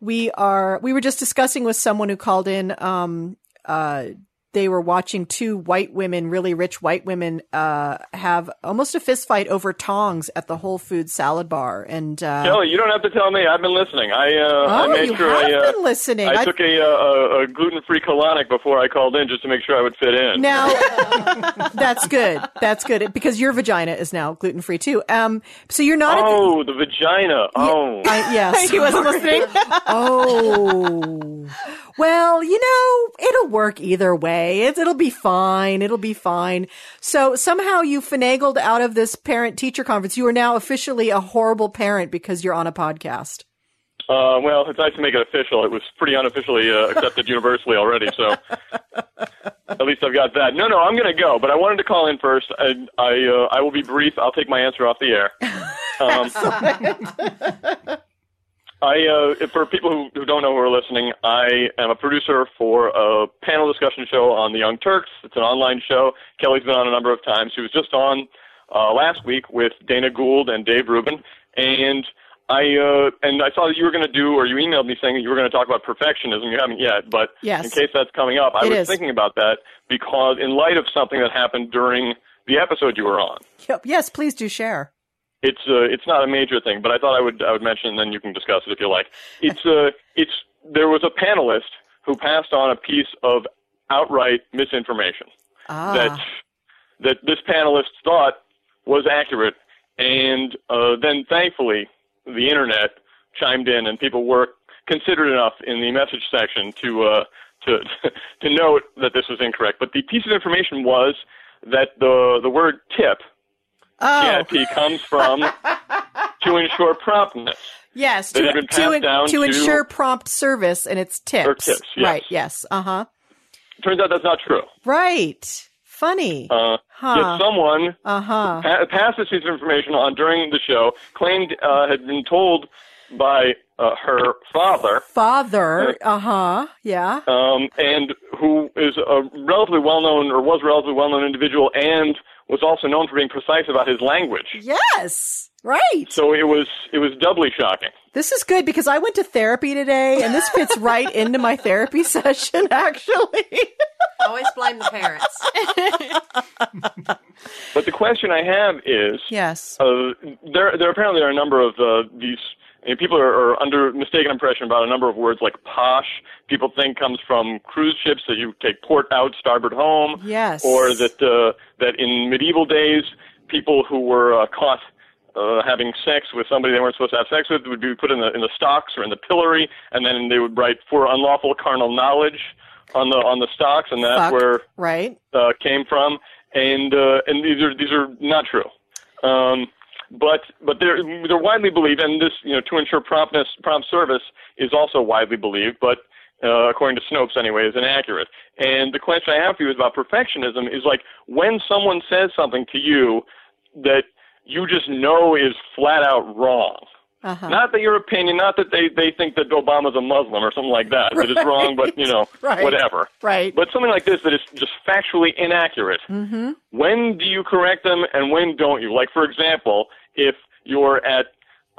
we are. We were just discussing with someone who called in. Um, uh, they were watching two white women, really rich white women, uh, have almost a fist fight over tongs at the Whole Foods salad bar. And uh, Kelly, you don't have to tell me. I've been listening. I uh, I Oh, made you sure have I uh, been listening. I, I- took a, uh, a, a gluten-free colonic before I called in just to make sure I would fit in. Now, [laughs] that's good. That's good because your vagina is now gluten free too. Um, so you're not. oh, the vagina. Oh, I, yes. He wasn't listening. Oh. Well, you know, it'll work either way. It, it'll be fine. It'll be fine. So somehow you finagled out of this parent teacher conference. You are now officially a horrible parent because you're on a podcast. uh, well, it's nice to make it official. It was pretty unofficially uh, [laughs] accepted universally already, so at least I've got that. No, no, I'm going to go, but I wanted to call in first. I I, uh, I will be brief. I'll take my answer off the air. [laughs] Um, [laughs] I, uh, for people who, who don't know who are listening, I am a producer for a panel discussion show on the Young Turks. It's an online show. Kelly's been on a number of times. She was just on uh, last week with Dana Gould and Dave Rubin, and I uh, and I saw that you were going to do, or you emailed me saying that you were going to talk about perfectionism. You haven't yet, but Yes. in case that's coming up, I It was is. thinking about that because in light of something that happened during the episode you were on. Yep. Yes, please do share. It's uh, it's not a major thing, but I thought I would I would mention, and then you can discuss it if you like. It's uh, it's there was a panelist who passed on a piece of outright misinformation Ah. that that this panelist thought was accurate, and uh, then thankfully the internet chimed in, and people were considerate enough in the message section to uh, to [laughs] to note that this was incorrect. But the piece of information was that the the word tip oh. TIP comes from [laughs] to ensure promptness. Yes, to, to, to to- ensure prompt service and it's tips. Or tips, yes. Right, yes. Uh huh. Turns out that's not true. Right. Funny. Uh, Huh. Someone Uh huh. pa- passed this piece of information on during the show, claimed uh, had been told by uh, her father, Father. Uh huh. Yeah. um, and who is a relatively well-known or was a relatively well-known individual, and was also known for being precise about his language. Yes. Right. So it was it was doubly shocking. This is good because I went to therapy today and this fits right into my therapy [laughs] session, actually. [laughs] Always blame the parents. But the question I have is, yes. uh, there there apparently are a number of uh, these. People are, are under mistaken impression about a number of words like posh. People think comes from cruise ships that you take port out, starboard home. Yes. Or that uh, that in medieval days, people who were uh, caught uh, having sex with somebody they weren't supposed to have sex with would be put in the in the stocks or in the pillory, and then they would write for unlawful carnal knowledge on the on the stocks, and that's Fuck. where Right. uh, came from, and uh, and these are these are not true. Um, but but they're they're widely believed, and this you know to ensure promptness prompt service is also widely believed, but uh, according to Snopes anyway, is inaccurate. And the question I have for you is about perfectionism. Is like when someone says something to you that you just know is flat out wrong. Uh-huh. Not that your opinion, not that they, they think that Obama's a Muslim or something like that, that it's wrong, but you know, [laughs] Right. whatever. Right. But something like this that is just factually inaccurate. Mm-hmm. When do you correct them and when don't you? Like, for example, if you're at,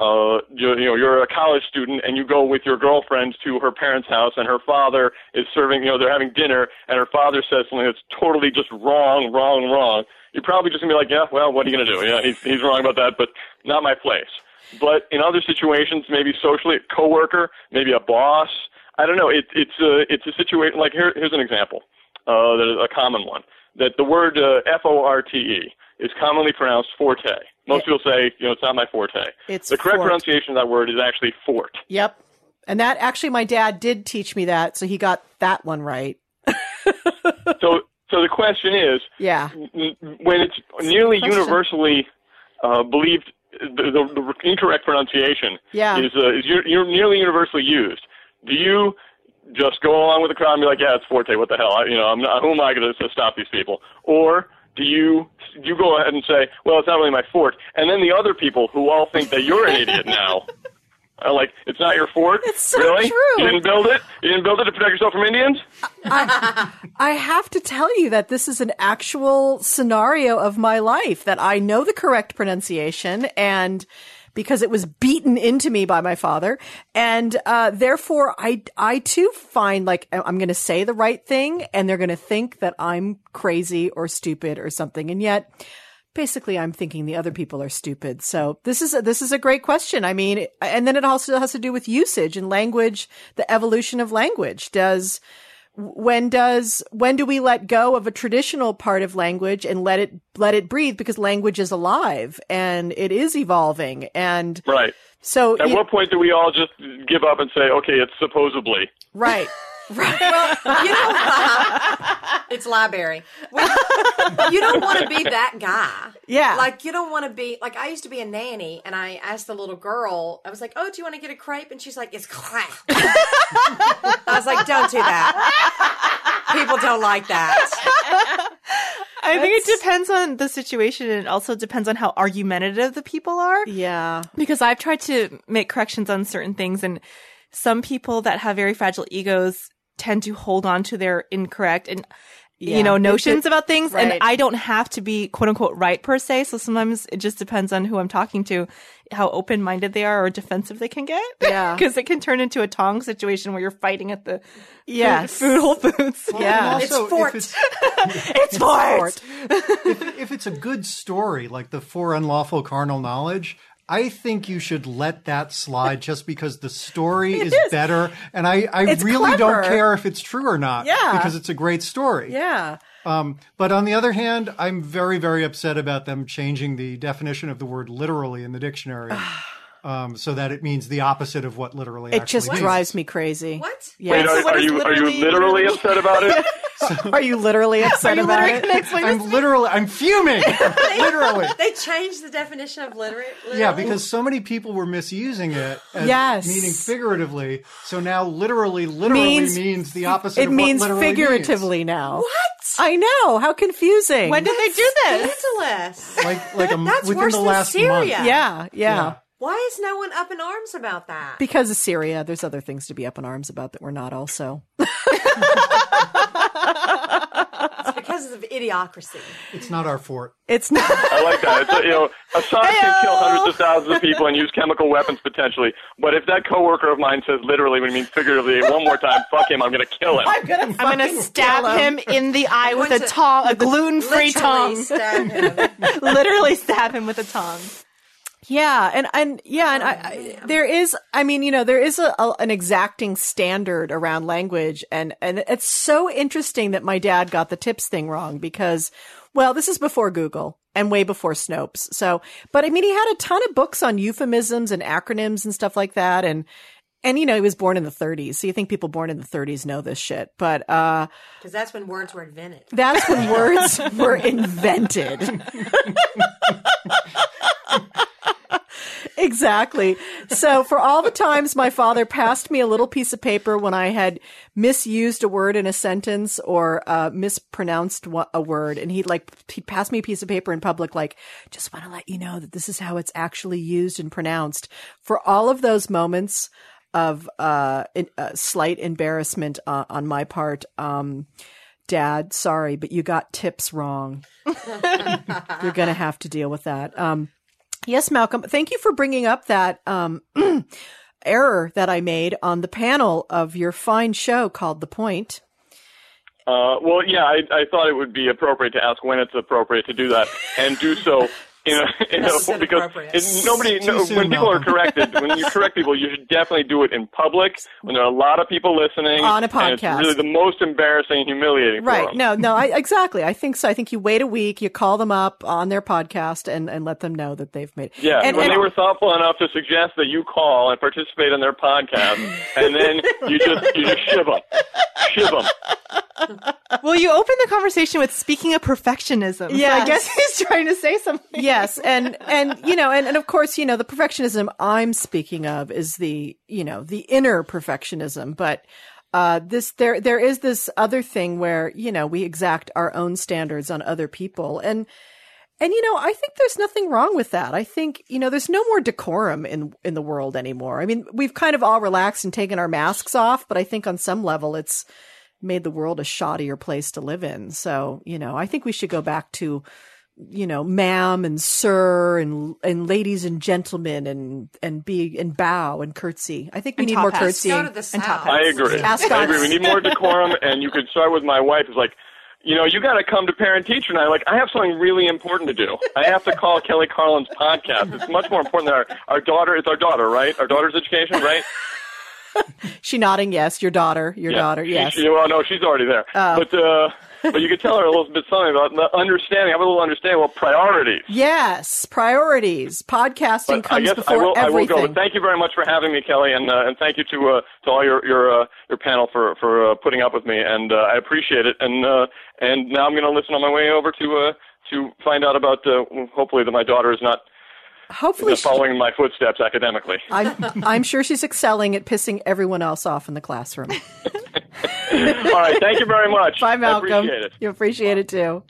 uh, you, you know, you're a college student and you go with your girlfriend to her parents' house and her father is serving, you know, they're having dinner and her father says something that's totally just wrong, wrong, wrong. You're probably just gonna be like, yeah, well, what are you gonna do? Yeah, he's, he's wrong about that, but not my place. But in other situations, maybe socially, a coworker, maybe a boss, I don't know. It, it's a it's a situation like here, here's an example, uh, that is a common one. That the word uh, F O R T E is commonly pronounced forte. Most people say, you know, it's not my forte. It's the correct fort. pronunciation of that word is actually fort. Yep. And that actually, my dad did teach me that, so he got that one right. [laughs] so so the question is, Yeah. when it's nearly universally uh, believed, the, the, the incorrect pronunciation Yeah. is uh, is u- u- nearly universally used. Do you just go along with the crowd and be like, "Yeah, it's Forte. What the hell? I, you know, I'm not, who am I going to stop these people?" Or do you do you go ahead and say, "Well, it's not really my fort," and then the other people who all think that you're an idiot now. [laughs] Are like, it's not your fort. It's so really? true. You didn't build it. You didn't build it to protect yourself from Indians. I have to tell you that this is an actual scenario of my life that I know the correct pronunciation and because it was beaten into me by my father. And, uh, therefore I, I too find like I'm going to say the right thing and they're going to think that I'm crazy or stupid or something. And yet, basically I'm thinking the other people are stupid. So this is a, this is a great question. I mean, and then it also has to do with usage and language, the evolution of language. Does when does when do we let go of a traditional part of language and let it let it breathe because language is alive and it is evolving and Right. so At you- what point do we all just give up and say, okay, it's supposedly? right [laughs] right You know, it's library. You don't want to be that guy. Yeah. Like, you don't want to be, like, I used to be a nanny and I asked the little girl, I was like, oh, do you want to get a crepe? And she's like, it's crap. I was like, don't do that. People don't like that. I think it depends on the situation and it also depends on how argumentative the people are. yeah Because I've tried to make corrections on certain things and some people that have very fragile egos tend to hold on to their incorrect and Yeah. you know notions they- about things and. I don't have to be quote unquote right per se so sometimes it just depends on who I'm talking to how open-minded they are or defensive they can get Yeah. [laughs] because it can turn into a tong situation where you're fighting at the Yes. food, food Whole Foods Well, Yeah. also, It's fort. [laughs] If it's, it's fort. if, if it's a good story, like the four unlawful carnal knowledge, I think you should let that slide [laughs] just because the story is, better. And I, I It's really clever. don't care if it's true or not. Yeah. Because it's a great story. yeah Um, but on the other hand, I'm very, very upset about them changing the definition of the word literally in the dictionary. [sighs] Um, so that it means the opposite of what literally it actually just means. dries me crazy What? yeah Wait, are, what are you are you literally- literally upset about it? [laughs] are you literally upset you about literally it I'm [laughs] literally, I'm fuming. [laughs] literally. They changed the definition of literate. Yeah, because so many people were misusing it as Yes. meaning figuratively. So now literally, literally Means- means, the opposite it of means what literally figuratively now What? I know how confusing when did they do this Scandalous. Like, like a, That's within worse the than last Syria. month. yeah, yeah Yeah. Why is no one up in arms about that? because of Syria there's other things to be up in arms about that we're not also It's because of idiocracy. It's not our fort. it's not I like that. It's, a- you know, Assad can kill hundreds of thousands of people and use chemical weapons potentially. But if that coworker of mine says literally when he means figuratively one more time, fuck him, I'm gonna kill him. I'm gonna, I'm gonna stab him in the eye with a going tong, a gluten-free Literally tongue. stab him. [laughs] Literally stab him with a tongue. Yeah, and and yeah, and I, I there is, I mean, you know, there is a, a an exacting standard around language, and and it's so interesting that my dad got the tips thing wrong because, well, this is before Google and way before Snopes. So, but I mean, he had a ton of books on euphemisms and acronyms and stuff like that, and and you know, he was born in the 30s, so you think people born in the 30s know this shit, but uh, Because that's when words were invented. that's when words were invented. [laughs] exactly. So for all the times my father passed me a little piece of paper when I had misused a word in a sentence or uh, mispronounced a word, and he'd like he'd pass me a piece of paper in public, like just want to let you know that this is how it's actually used and pronounced. For all of those moments of uh, in, uh slight embarrassment uh, on my part. Um, Dad, sorry, but you got tips wrong. [laughs] You're going to have to deal with that. Um, yes, Malcolm, thank you for bringing up that um, [clears throat] error that I made on the panel of your fine show called The Point. Uh, well, yeah, I, I thought it would be appropriate to ask when it's appropriate to do that, and do so [laughs] in a, in a because inappropriate. it, nobody no, soon, when people are corrected when you correct people, you should definitely do it in public when there are a lot of people listening On a and it's podcast. really the most embarrassing and humiliating. for Right. them. No, no, I, exactly. I think so. I think you wait a week, you call them up on their podcast and, and let them know that they've made Yeah, And, when and- they were thoughtful enough to suggest that you call and participate in their podcast, and then [laughs] you just you just shiv them, shiv them. [laughs] Well, you opened the conversation with speaking of perfectionism. So I guess he's trying to say something. yes and and you know and, and of course you know the perfectionism i'm speaking of is the you know the inner perfectionism but uh this there there is this other thing where you know we exact our own standards on other people and and you know i think there's nothing wrong with that i think you know there's no more decorum in in the world anymore i mean we've kind of all relaxed and taken our masks off but i think on some level it's made the world a shoddier place to live in so you know i think we should go back to you know, ma'am and sir and and ladies and gentlemen and and be and bow and curtsy. I think we And need top more hats. curtsying. To And top south. I agree. Ask I agree. We need more decorum, and you could start with my wife. Is like, you know, you got to come to parent teacher night. Like, I have something really important to do. I have to call Kelly Carlin's podcast. It's much more important than our our daughter. It's our daughter, right? Our daughter's education, right? [laughs] She nodding yes. Your daughter. Your Yeah. daughter. Yes. She, well, no, she's already there. Oh. But uh, but you could tell her a little bit something about the understanding. Have a little understanding about priorities. Yes. Priorities. Podcasting But I comes guess before I will. I will everything. go. But thank you very much for having me, Kelly, and uh, and thank you to uh, to all your your uh, your panel for for uh, putting up with me, and uh, I appreciate it. And uh, and now I'm going to listen on my way over to uh, to find out about uh, hopefully that my daughter is not Hopefully, she, following my footsteps academically. [laughs] I'm I'm sure she's excelling at pissing everyone else off in the classroom. all right. Thank you very much. Bye, I Malcolm. appreciate it. You appreciate it too.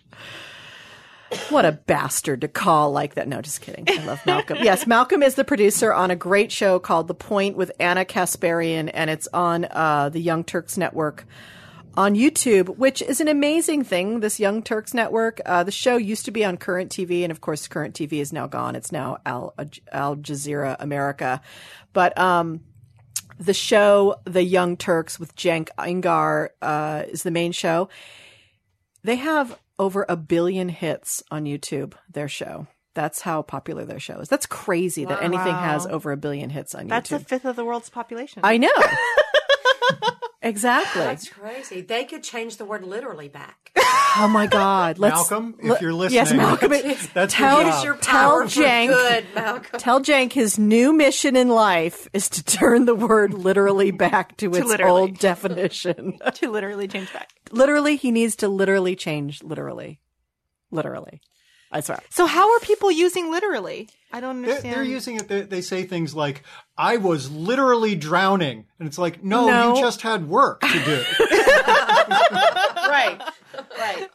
What a bastard to call like that. No, just kidding. I love Malcolm. [laughs] Yes, Malcolm is the producer on a great show called The Point with Ana Kasparian, and it's on uh, the Young Turks Network on YouTube, which is an amazing thing. This Young Turks Network. Uh, the show used to be on Current TV, and of course, Current TV is now gone. It's now Al, Al Jazeera America. But um, the show The Young Turks with Cenk Uygur uh, is the main show. They have over a billion hits on YouTube, their show. That's how popular their show is. That's crazy that anything has over a billion hits on YouTube. That's a fifth of the world's population. I know. [laughs] [laughs] exactly. That's crazy. They could change the word literally back. Oh my God. Let's, Malcolm, if you're listening, Yes, Malcolm. that's, that's tell, your job. your tell power for good, Malcolm. Tell Cenk his new mission in life is to turn the word literally back to its literally. old definition. to literally change back. literally, he needs to literally change literally. Literally. I swear. So how are people using literally? I don't They're, understand. they're using it. They, they say things like, "I was literally drowning," and it's like, "No, No. you just had work to do." [laughs] right. Right.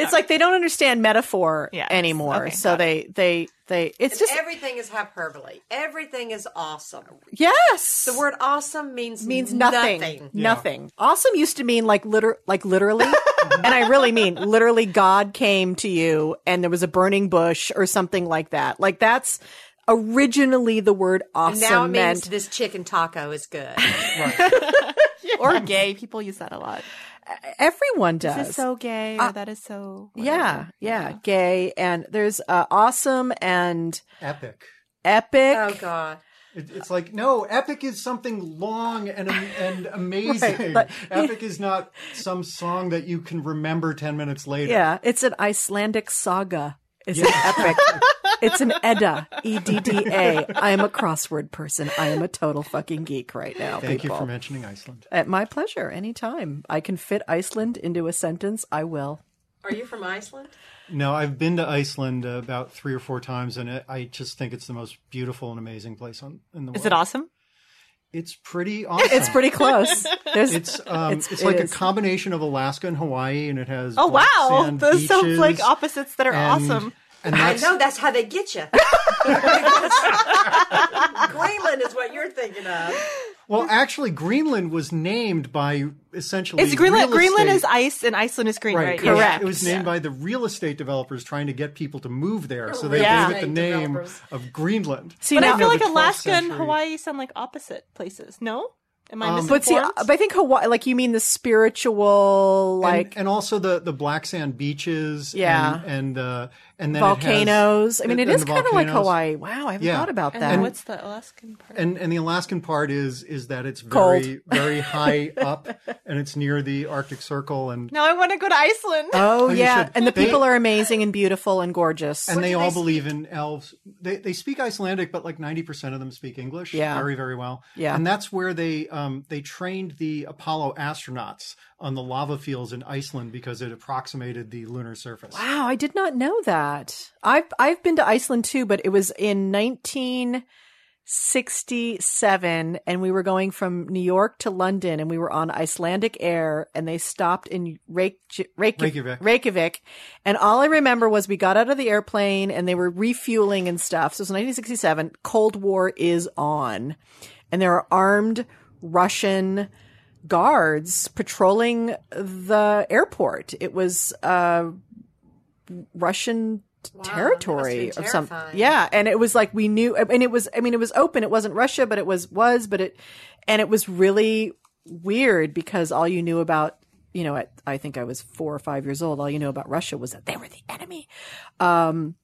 It's like they don't understand metaphor Yes. anymore. Okay, so they, they, they, it's And just, everything is hyperbole. Everything is awesome. yes. The word awesome means means nothing. nothing. Nothing. Awesome used to mean like liter like literally. [laughs] and I really mean literally God came to you and there was a burning bush or something like that. Like that's originally the word awesome now it means meant this chicken taco is good. [laughs] [laughs] or gay. People use that a lot. Everyone does. This is so gay, or that is so. whatever. yeah, yeah, gay and there's uh, awesome and Epic. epic. oh God. It, it's like no, epic is something long and [laughs] and amazing. Right, but- [laughs] epic is not some song that you can remember ten minutes later. Yeah, it's an Icelandic saga. It's an epic. [laughs] It's an Edda. E D D A. I am a crossword person. I am a total fucking geek right now. Thank people. you for mentioning Iceland. At my pleasure, anytime. I can fit Iceland into a sentence, I will. Are you from Iceland? No, I've been to Iceland about three or four times, and it, I just think it's the most beautiful and amazing place on in the world. Is it awesome? It's pretty [laughs] awesome. It's pretty close. There's, It's um, It's- it's, it like is. a combination of Alaska and Hawaii, and it has Oh black wow, sand [laughs] those sound like opposites that are and- awesome. And I know that's how they get you. [laughs] Greenland is what you're thinking of. well, actually, Greenland was named by essentially It's Greenland. real Greenland is ice, and Iceland is green, right? yeah. correct. It was named by the real estate developers trying to get people to move there, so they Real gave it the name developers. of Greenland. See, But now, I feel like 12th Alaska and. Hawaii sound like opposite places. No, am I Um, misinformed? but see, but I think Hawaii, like you mean the spiritual, like and, and also the the black sand beaches, Yeah. and and, uh, and then it has- volcanoes. I mean, it and is the kind of like. Hawaii. Wow, I haven't Yeah. thought about that. and that. what's the Alaskan part? And and the Alaskan part is is that it's Cold. very [laughs] very high [laughs] up, and it's near the Arctic Circle, and now I want to go to Iceland. oh you yeah, should. and the They- people are amazing and beautiful and gorgeous. and they do all they believe in elves. They they speak Icelandic, but like ninety percent of them speak English. Yeah. very very well. Yeah. and that's where they um they trained the Apollo astronauts on the lava fields in Iceland because it approximated the lunar surface. Wow, I did not know that. I've I've been to Iceland too, but it was in 1967 and we were going from New York to London and we were on Icelandic Air and they stopped in Reykj- Reykj- Reykjavik. Reykjavik. And all I remember was we got out of the airplane and they were refueling and stuff. So it was 1967. Cold War is on and there are armed Russian guards patrolling the airport. It was uh Russian Wow, territory that must of some. Yeah, and it was like we knew, and it was. I mean, it was open. It wasn't Russia, but it was was. But it, and it was really weird because all you knew about. You know, at, I think I was four or five years old. All you knew about Russia was that they were the enemy. Um,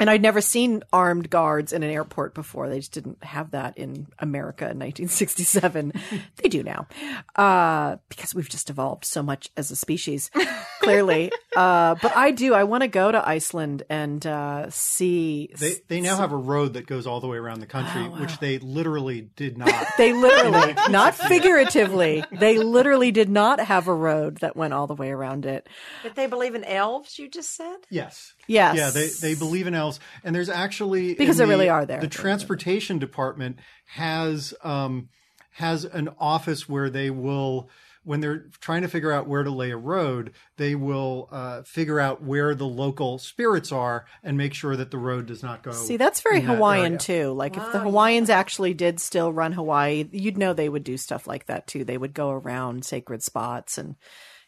and I'd never seen armed guards in an airport before. They just didn't have that in America in 1967. [laughs] they do now, uh, because we've just evolved so much as a species, clearly. [laughs] uh, but I do. I want to go to Iceland and uh, see. They they now have a road that goes all the way around the country, which they literally did not. [laughs] They literally, not figuratively, they literally did not have a road that went all the way around it. But they believe in elves, you just said? Yes. Yes. Yeah, they, they believe in elves. And there's actually Because in there really are there. The transportation department has um has an office where they will when they're trying to figure out where to lay a road, they will uh, figure out where the local spirits are and make sure that the road does not go. See, that's very in that Hawaiian too. Like if the Hawaiians actually did still run Hawaii, you'd know they would do stuff like that too. They would go around sacred spots and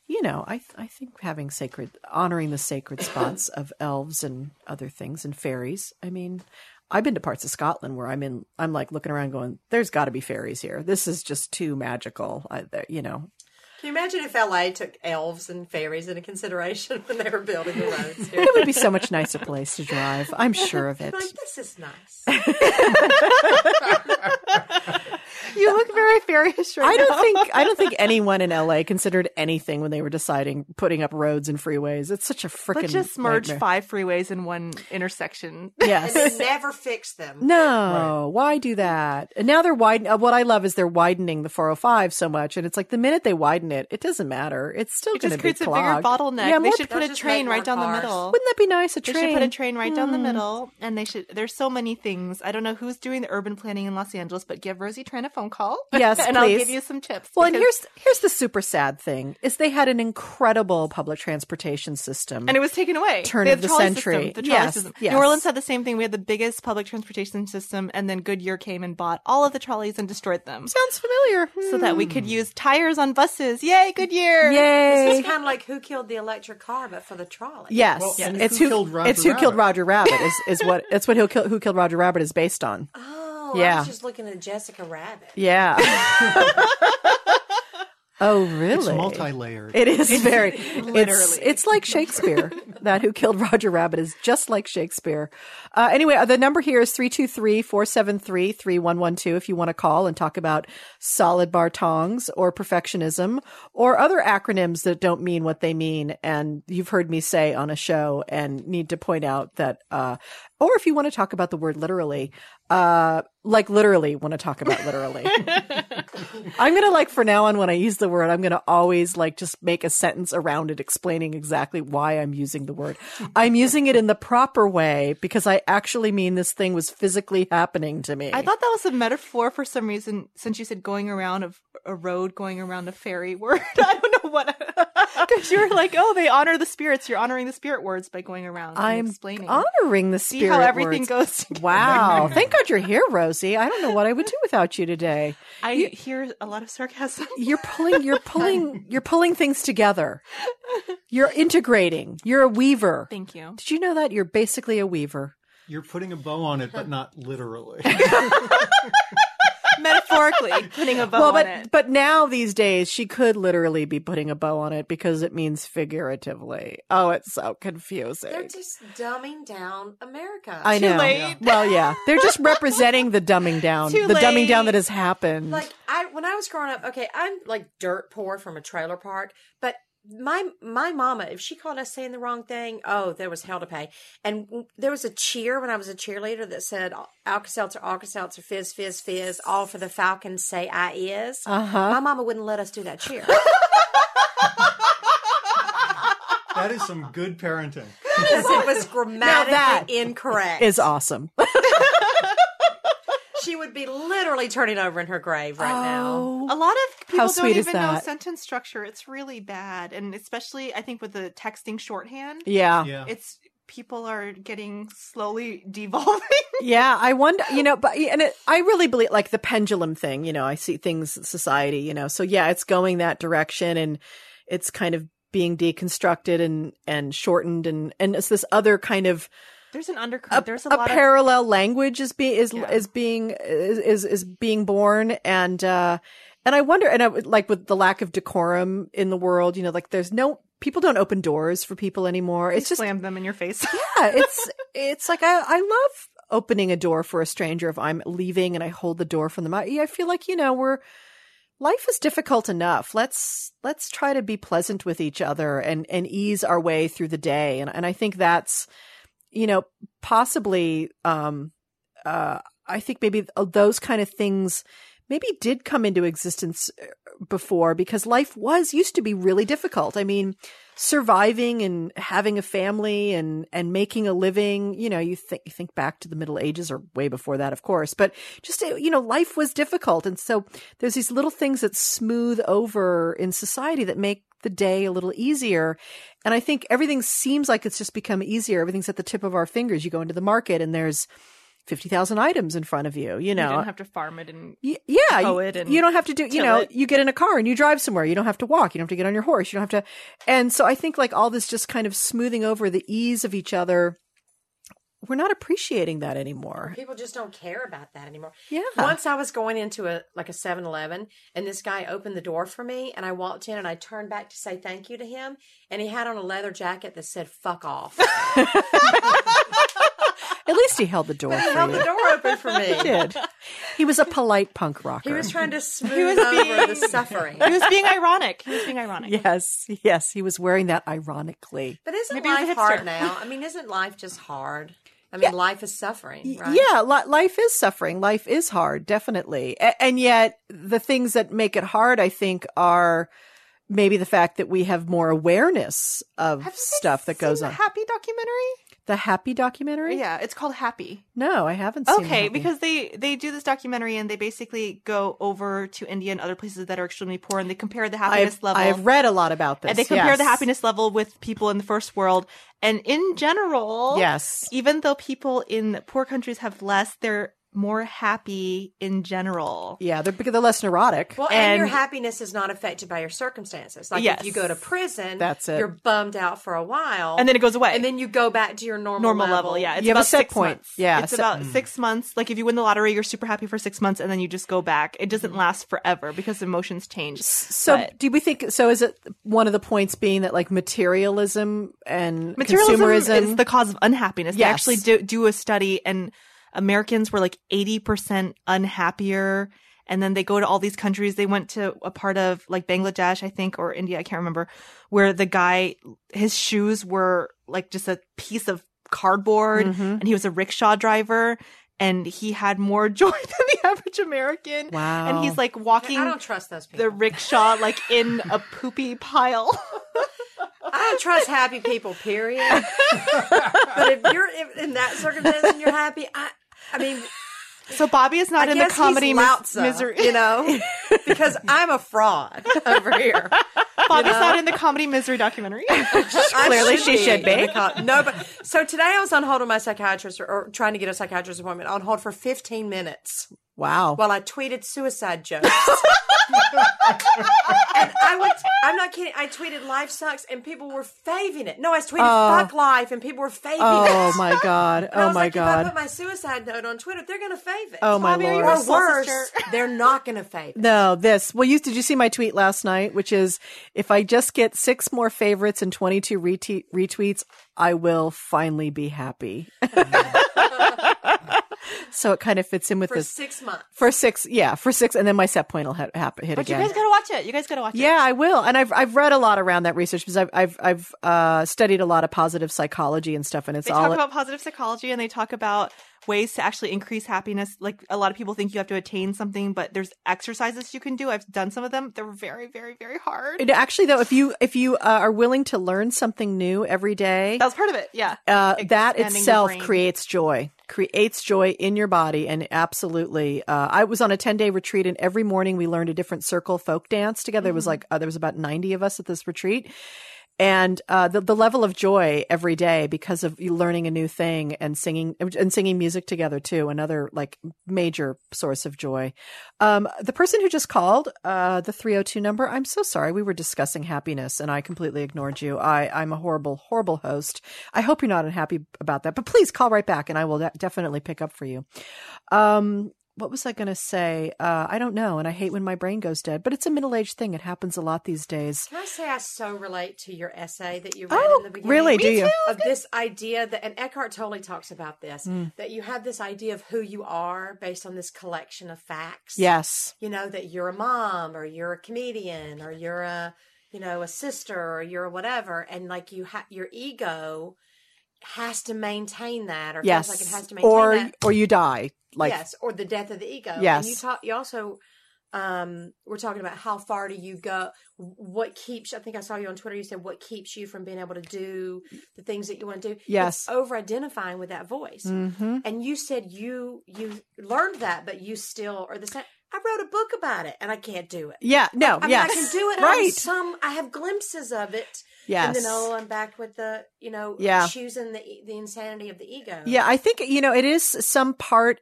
you know, I I think having sacred honoring the sacred spots [coughs] of elves and other things and fairies. I mean, I've been to parts of Scotland where I'm in I'm like looking around going there's got to be fairies here. This is just too magical. I, you know. Can you imagine if LA took elves and fairies into consideration [laughs] when they were building the roads here? It would be so much nicer place to drive. I'm sure of it. like, this is nice. [laughs] [laughs] [laughs] You look very fairies right I don't now. think I don't think [laughs] anyone in LA considered anything when they were deciding putting up roads and freeways. It's such a freaking Let's just merge nightmare. five freeways in one intersection. Yes. [laughs] and they never fix them. No, why do that? And now they're widen. uh, What I love is they're widening the 405 so much, and it's like the minute they widen it, it doesn't matter. It's still It going to just creates a bigger bottleneck. Yeah, they should put a train right more down the middle. Wouldn't that be nice? A They train. should put a train right down the Hmm. middle, and they should. There's so many things. I don't know who's doing the urban planning in Los Angeles, but give Rosie Tran a phone call. [laughs] Yes, and I'll give you some tips. Well, and here's here's the super sad thing: is they had an incredible public transportation system, and it was taken away. Turn They of had the trolley century. System, the trolley Yes, system. yes. New Orleans had the same thing. We had the biggest public transportation system, and then Goodyear came and bought all of the trolleys and destroyed them, sounds familiar. so that we could hmm. use tires on buses. Yay, Goodyear! Yay! This is kind of like who killed the electric car, but for the trolley. Yes, Well, and it's Who who, Killed Roger it's who killed Rabbit? Roger Rabbit is, is what it's what who killed who killed Roger Rabbit is based on. [laughs] Oh, I Yeah. was just looking at Jessica Rabbit. Yeah. [laughs] [laughs] oh, really? It's multi-layered. It is very it's Literally. [laughs] it's like Shakespeare. that who killed Roger Rabbit is just like Shakespeare. Uh, anyway, uh, the number here is 323-473-3112 if you want to call and talk about solid bar tongs or perfectionism or other acronyms that don't mean what they mean and you've heard me say on a show and need to point out that uh, or if you want to talk about the word literally, uh, like literally want to talk about literally. [laughs] I'm gonna like for now on when I use the word, I'm gonna always like just make a sentence around it explaining exactly why I'm using the word. I'm using it in the proper way because I actually mean this thing was physically happening to me. I thought that was a metaphor for some reason, since you said going around a, a road, going around a fairy word. [laughs] I don't know what, because [laughs] you're like, oh, they honor the spirits. You're honoring the spirit words by going around. I'm explaining. honoring the See how everything words. goes. Together. Wow! [laughs] Thank God you're here, Rosie. I don't know what I would do without you today. I hear a lot of sarcasm. You're pulling. You're pulling. You're pulling things together. You're integrating. You're a weaver. Thank you. Did you know that you're basically a weaver? You're putting a bow on it, but not literally. Metaphorically, [laughs] putting a bow well, on but it. but now these days she could literally be putting a bow on it because it means figuratively. Oh, it's so confusing. They're just dumbing down America. I Too know. late. Well, yeah, they're just [laughs] representing the dumbing down, Too the dumbing down that has happened. like I when I was growing up, okay, I'm like dirt poor from a trailer park, but my my mama, if she called us saying the wrong thing, oh, there was hell to pay. And there was a cheer when I was a cheerleader that said Alka Seltzer, Alka Seltzer, fizz, fizz, fizz, all for the Falcons say I is. Uh-huh. My mama wouldn't let us do that cheer. [laughs] that is some good parenting. because it was grammatically that incorrect. is awesome. [laughs] she would be literally turning over in her grave right now. Oh. A lot of people don't even know sentence structure. It's really bad, and especially I think with the texting shorthand, Yeah. Yeah. it's people are getting slowly [laughs] devolving. Yeah, I wonder, you know, but and it, I really believe like the pendulum thing, you know, I see things society, you know. So yeah, it's going that direction and it's kind of being deconstructed and and shortened and and it's this other kind of There's an undercurrent. a, There's a, a lot of parallel language is being is Yeah. is being is, is is being born and uh and I wonder and I, like with the lack of decorum in the world you know like there's no people don't open doors for people anymore it's just slam them in your face. [laughs] yeah it's it's like I I love opening a door for a stranger if I'm leaving and I hold the door from them I, I feel like you know we're life is difficult enough let's let's try to be pleasant with each other and and ease our way through the day and and I think that's you know possibly um uh I think maybe those kind of things maybe did come into existence uh, before because life was used to be really difficult. I mean, surviving and having a family and and making a living, you know, you think you think back to the Middle Ages or way before that, of course, but just uh, you know, life was difficult and so there's these little things that smooth over in society that make the day a little easier. And I think everything seems like it's just become easier. Everything's at the tip of our fingers. You go into the market and there's 50,000 items in front of you, you know. you don't have to farm it and Y- yeah, you, it and you don't have to do, you know, it. you get in a car and you drive somewhere. You don't have to walk. You don't have to get on your horse. You don't have to. And so I think like all this just kind of smoothing over the ease of each other. We're not appreciating that anymore. People just don't care about that anymore. Yeah. Once I was going into a like a 7-Eleven and this guy opened the door for me and I walked in and I turned back to say thank you to him and he had on a leather jacket that said fuck off. [laughs] At least he held the door he for held you. the door open for me. He did. He was a polite punk rocker. He was trying to [laughs] smooth over the suffering. he was being ironic. He was being ironic. Yes, yes, he was wearing that ironically. But isn't Maybe he was a life hard now? I mean, isn't life just hard? I mean, life is suffering, right? Yeah, li- life is suffering. Life is hard, definitely. A- and yet, the things that make it hard, I think, are maybe the fact that we have more awareness of Have you guys stuff that goes on. The Happy documentary. The Happy documentary? Yeah, it's called Happy. No, I haven't seen Okay, Happy. because they they do this documentary and they basically go over to India and other places that are extremely poor and they compare the happiness I've, level. I've read a lot about this. and they compare yes. the happiness level with people in the first world. And in general, Yes. even though people in poor countries have less, they're more happy in general. Yeah, they're because they're less neurotic. Well, and, your happiness is not affected by your circumstances. Like Yes. if you go to prison, That's it. You're bummed out for a while, And then it goes away. and then you go back to your normal normal level. Yeah, it's You have a about set six point. months. Yeah, it's set- about mm. six months. Like if you win the lottery, you're super happy for six months, and then you just go back. It doesn't mm. last forever because emotions change. So, But do we think? So, is it one of the points being that like materialism and materialism consumerism is the cause of unhappiness. They actually do, do a study, and Americans were like eighty percent unhappier. And then they go to all these countries. They went to a part of like Bangladesh, I think, or India, I can't remember, where the guy, his shoes were like just a piece of cardboard, Mm-hmm. and he was a rickshaw driver. And he had more [laughs] joy than the average American. Wow. And he's like walking I don't trust those people. the rickshaw [laughs] like in a poopy pile. I don't trust happy people. Period. [laughs] but if you're in that circumstance and you're happy, I, I mean, So Bobby is not I in the comedy he's mis- misery. you know, [laughs] because I'm a fraud over here. Bobby's not in the comedy misery documentary. [laughs] [laughs] Clearly she should be. No, but so today I was on hold with my psychiatrist or, or trying to get a psychiatrist appointment on hold for 15 minutes wow. while I tweeted suicide jokes. [laughs] and I went, I'm not kidding. I tweeted life sucks and people were faving it. No, I tweeted Oh. fuck life and people were faving oh it. Oh my god. Oh my like, If I put my suicide note on Twitter, they're going to fave it. Oh my Bobby, lord. Or worse, they're not going to fave it. No, this. Well, you did you see my tweet last night, which is if I just get six more favorites and 22 rete- retweets, I will finally be happy. [laughs] Oh, so it kind of fits in with For this six months. for six, yeah, for six, and then my set point will ha- hap- hit But you guys gotta watch it. You guys gotta watch it. yeah, I will, and I've I've read a lot around that research because I've I've I've uh, studied a lot of positive psychology and stuff, and it's They all talk about positive psychology and they talk about ways to actually increase happiness. Like a lot of people think you have to attain something, but there's exercises you can do. I've done some of them. They're very, very, very hard. And actually though. If you if you uh, are willing to learn something new every day, that was part of it. Yeah. uh, that itself creates joy creates joy in your body and absolutely uh, i was on a 10 day retreat and every morning we learned a different circle folk dance together it Mm-hmm. was like uh, there was about 90 of us at this retreat and uh, the the level of joy every day because of learning a new thing and singing and singing music together too. Another like major source of joy. Um, the person who just called uh, the three hundred two number. I'm so sorry. We were discussing happiness and I completely ignored you. I I'm a horrible horrible host. I hope you're not unhappy about that, but please call right back and I will de- definitely pick up for you. Um, what was I going to say? Uh, I don't know. And I hate when my brain goes dead, but it's a middle aged thing. It happens a lot these days. Can I say I so relate to your essay that you read Oh, in the beginning? really? Do you? Of this idea that, and Eckhart totally talks about this, Mm. that you have this idea of who you are based on this collection of facts. Yes. You know, that you're a mom or you're a comedian or you're a, you know, a sister or you're whatever. And like you have, your ego has to maintain that or Yes. feels like it has to maintain or that or you die. Like yes, or the death of the ego. Yes. and you talk. You also, um, we're talking about how far do you go? What keeps? I think I saw you on Twitter. You said what keeps you from being able to do the things that you want to do. Yes. over identifying with that voice. Mhm. And you said you you learned that, but you still are the same. I wrote a book about it, and I can't do it. Yeah, no, I mean. I can do it. Right. Right. Some I have glimpses of it. Yes. And then oh, I'm back with the you know Yeah. choosing the the insanity of the ego. Yeah, I think you know it is some part.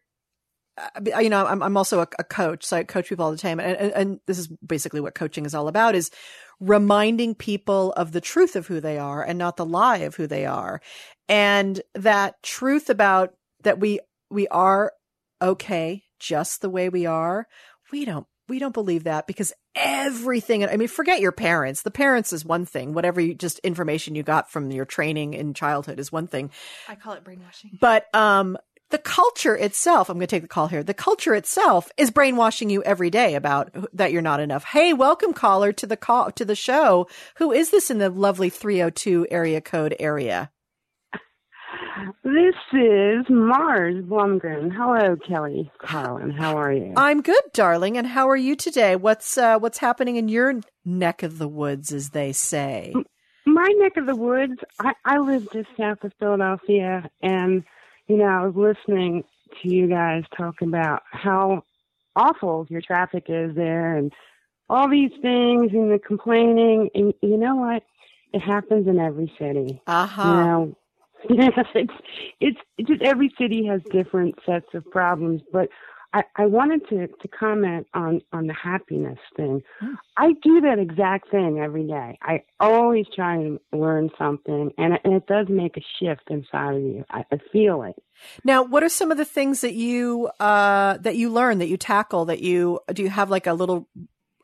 Uh, you know, I'm I'm also a, a coach, so I coach people all the time, and, and and this is basically what coaching is all about: is reminding people of the truth of who they are and not the lie of who they are, and that truth about that we we are okay just the way we are. We don't we don't believe that because everything i mean forget your parents. The parents is one thing. Whatever you just information you got from your training in childhood is one thing. I call it brainwashing. but um the culture itself i'm going to take the call here. The culture itself is brainwashing you every day about that you're not enough. Hey welcome caller to the call to the show. Who is this in the lovely 302 area code area This is Mars Blumgren. Hello, Kelly Carlin. How are you? i'm good darling and how are you today what's uh what's happening in your neck of the woods as they say My neck of the woods, I, I live just south of Philadelphia, and, you know, I was listening to you guys talk about how awful your traffic is there and all these things and the complaining. And you know what? It happens in every city. uh-huh You know, [laughs] it's, it's it's just every city has different sets of problems, but I, I wanted to, to comment on, on the happiness thing. I do that exact thing every day. I always try and learn something, and it, and it does make a shift inside of you. I, I feel it. Now, what are some of the things that you uh that you learn that you tackle that you do you have like a little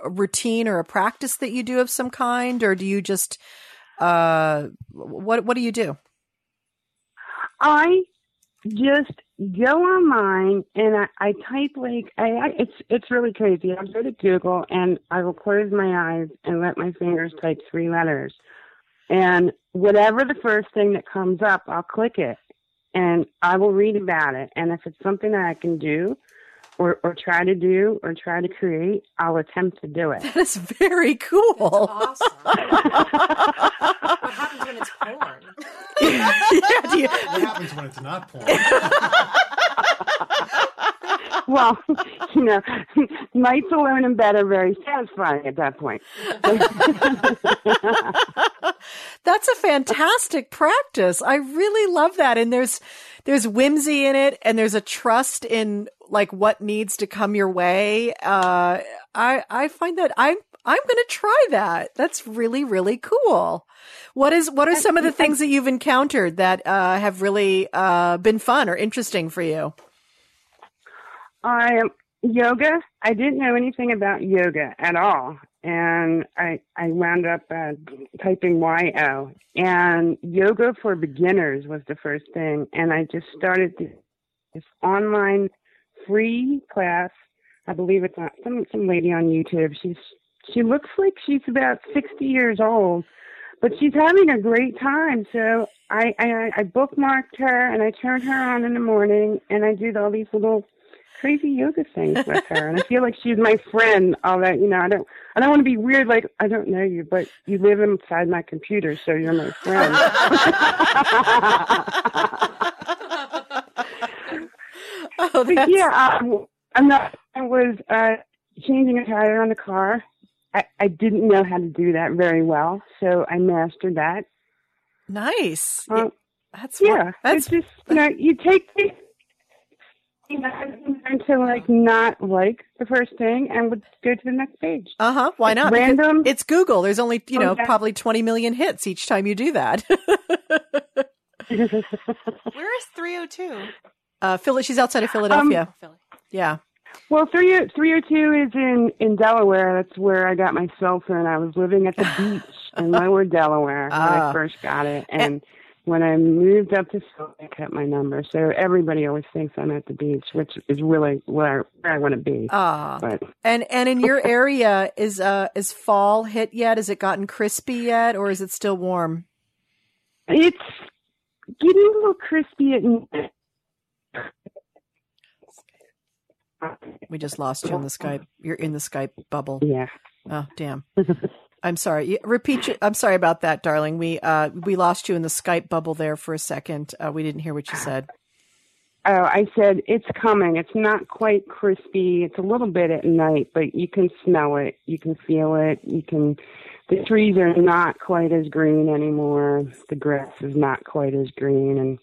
routine or a practice that you do of some kind or do you just uh what what do you do? I just go online and I, I type like I, I it's it's really crazy. I'll go to Google and I will close my eyes and let my fingers type three letters. And whatever the first thing that comes up, I'll click it and I will read about it. And if it's something that I can do or, or try to do or try to create, I'll attempt to do it. [laughs] That is very cool. Awesome. [laughs] what happens when it's porn? yeah, you, What happens when it's not porn? [laughs] well, you know, nights alone in bed are very satisfying at that point. That's a fantastic practice. I really love that. And there's there's whimsy in it and there's a trust in like what needs to come your way. Uh I I find that I'm I'm going to try that. That's really really cool. What is what are some of the things that you've encountered that uh have really uh been fun or interesting for you? I yoga. I didn't know anything about yoga at all, and I I wound up uh, typing yo. And yoga for beginners was the first thing, and I just started this, this online free class. I believe it's on, some some lady on YouTube. She's she looks like she's about sixty years old, but she's having a great time. So I I, I bookmarked her and I turned her on in the morning, and I did all these little crazy yoga things with [laughs] her and I feel like she's my friend all that you know I don't I don't want to be weird like I don't know you but you live inside my computer so you're my friend [laughs] [laughs] Oh, that's yeah um, I'm not I was uh changing a tire on the car I, I didn't know how to do that very well, so I mastered that. Nice. Uh, that's yeah. that's it's just you know you take the you know learn to like not like the first thing and would go to the next page. Uh huh. Why not? Because Random. It's Google. There's only you know Okay. probably 20 million hits each time you do that. [laughs] [laughs] Where is 302? Uh, Philly. She's outside Um, of Philadelphia. Philly. yeah. Well, three three or two is in in Delaware. That's where I got my cell phone. I was living at the [laughs] beach in Lower Delaware when Ah. I first got it, and when I moved up to Philly, I kept my number. So everybody always thinks I'm at the beach, which is really where where I want to be. Ah. but And and in your [laughs] area is uh is fall hit yet? Has it gotten crispy yet, or is it still warm? it's getting a little crispy at night. We just lost you in the Skype. You're in the Skype bubble. Yeah. Oh damn. [laughs] I'm sorry. Repeat. your- I'm sorry about that, darling. We uh we lost you in the Skype bubble there for a second. Uh, we didn't hear what you said. Oh, I said it's coming. It's not quite crispy. It's a little bit at night, but you can smell it. You can feel it. You can. The trees are not quite as green anymore. The grass is not quite as green, and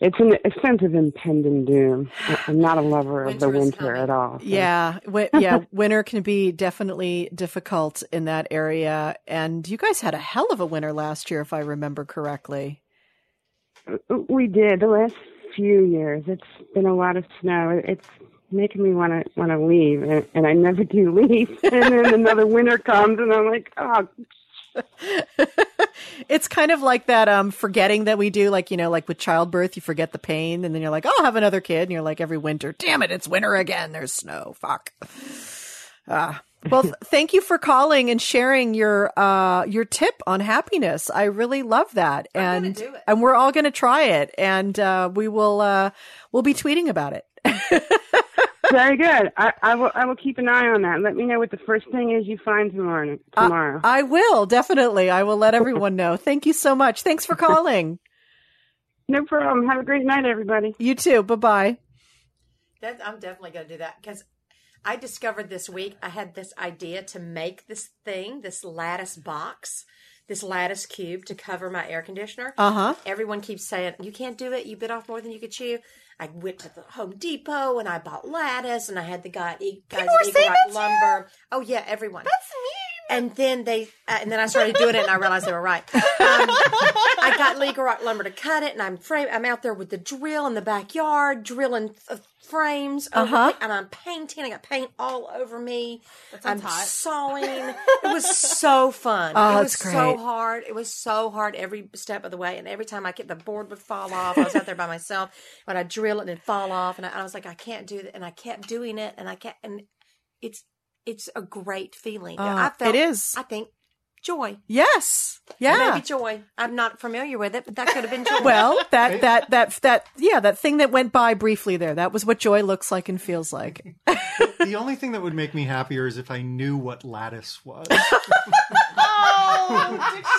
it's an, a sense of impending doom. I'm not a lover of the Winter at all. so- Yeah, wi- yeah. [laughs] Winter can be definitely difficult in that area, and you guys had a hell of a winter last year, if I remember correctly. We did the last few years. It's been a lot of snow. It's making me want to want to leave, and, and I never do [laughs] leave. and then another winter comes, and I'm like, oh, [laughs] It's kind of like that um forgetting that we do, like you know, like with childbirth, you forget the pain, and then you're like, "Oh, I'll have another kid," and you're like, every winter, damn it, it's winter again. There's snow. Fuck. Ah. Well, [laughs] th- thank you for calling and sharing your uh your tip on happiness. I really love that, and and we're all going to try it, and uh, we will uh we'll be tweeting about it. [laughs] Very good. I, I will. I will keep an eye on that. Let me know what the first thing is you find tomorrow. Tomorrow. I will definitely. I will let everyone know. Thank you so much. Thanks for calling. no problem. Have a great night, everybody. You too. Bye bye. I'm definitely going to do that because I discovered this week I had this idea to make this thing, this lattice box, this lattice cube to cover my air conditioner. Uh huh. Everyone keeps saying you can't do it. You bit off more than you could chew. I went to the Home Depot and I bought lattice, and I had the guy guys were at Eagle Rock that to Lumber. Oh yeah, everyone. That's mean. And then they, uh, and then I started doing it, and I realized they were right. Um, I got Eagle Rock Lumber to cut it, and I'm frame. I'm out there with the drill in the backyard, drilling frames, over Uh-huh. the- and I'm painting. I got paint all over me. I'm sounds hot. sawing. It was so fun. Oh, it was that's so hard. It was so hard every step of the way, and every time I get the board would fall off. I was out there by myself but I drill it and it'd fall off, and I, I was like, I can't do that, and I kept doing it, and I can't, and it's it's a great feeling. Uh, I felt it is. I think joy. Yes. Yeah. Maybe joy. I'm not familiar with it, but that could have been joy. Well, [laughs] that that that that yeah, that thing that went by briefly there. That was what joy looks like and feels like. the only thing that would make me happier is if I knew what lattice was. [laughs]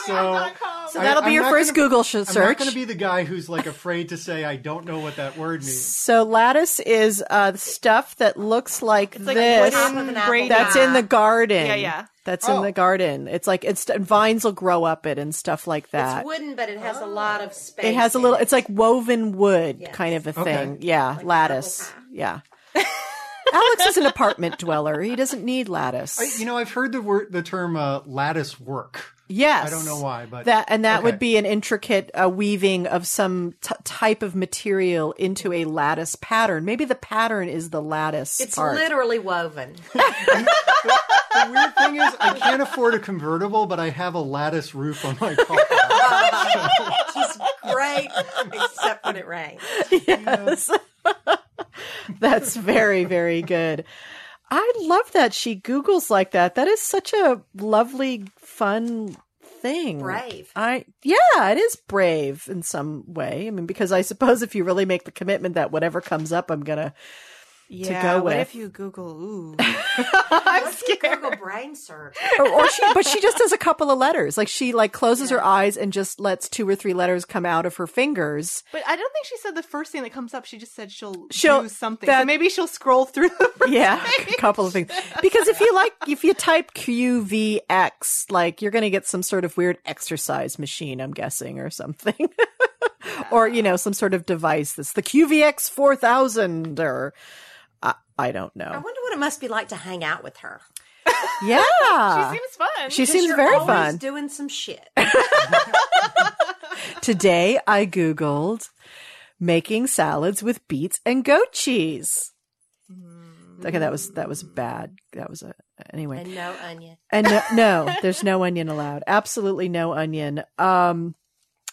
so So that'll be I'm your first gonna- Google search. I'm not going to be the guy who's like afraid to say I don't know what that word means. So lattice is uh stuff that looks like like this. Top of an apple Great. That's in the garden. Yeah, yeah. That's in Oh. the garden. It's like it's vines will grow up it and stuff like that. It's wooden, but it has a lot of space. It has a little. It's like woven wood Yes. kind of a Okay. thing. Yeah, Like lattice. Yeah. [laughs] Alex is an apartment dweller. He doesn't need lattice. I, you know, I've heard the word, the term uh, lattice work. Yes. I don't know why, but that and that okay. would be an intricate uh, weaving of some t- type of material into a lattice pattern. Maybe the pattern is the lattice It's part. literally woven. [laughs] The weird thing is, I can't afford a convertible, but I have a lattice roof on my car. Which is great, except when it rains. [laughs] yes. [laughs] That's very, very good. I love that she Googles like that. That is such a lovely, fun thing. Brave. I yeah, it is brave in some way. I mean, because I suppose if you really make the commitment that whatever comes up, I'm gonna Yeah, go what with. if you Google? Ooh, [laughs] I'm scared. Google brain search. or, or she, but she just does a couple of letters. Like she like closes her eyes and just lets two or three letters come out of her fingers. but I don't think she said the first thing that comes up. She just said she'll, She'll- do something. that- so maybe she'll scroll through. The first [laughs] Yeah, a couple of things. Because if you like, if you type QVX, like you're going to get some sort of weird exercise machine, I'm guessing, or something. [laughs] or, you know, some sort of device that's the QVX 4000 or I, I don't know. I wonder what it must be like to hang out with her. Yeah. [laughs] she seems fun. She seems you're very always fun. Doing some shit. [laughs] Today I Googled making salads with beets and goat cheese. Okay, that was, that was bad. That was a, anyway. and no onion. And no, no, there's no onion allowed. Absolutely no onion. Um,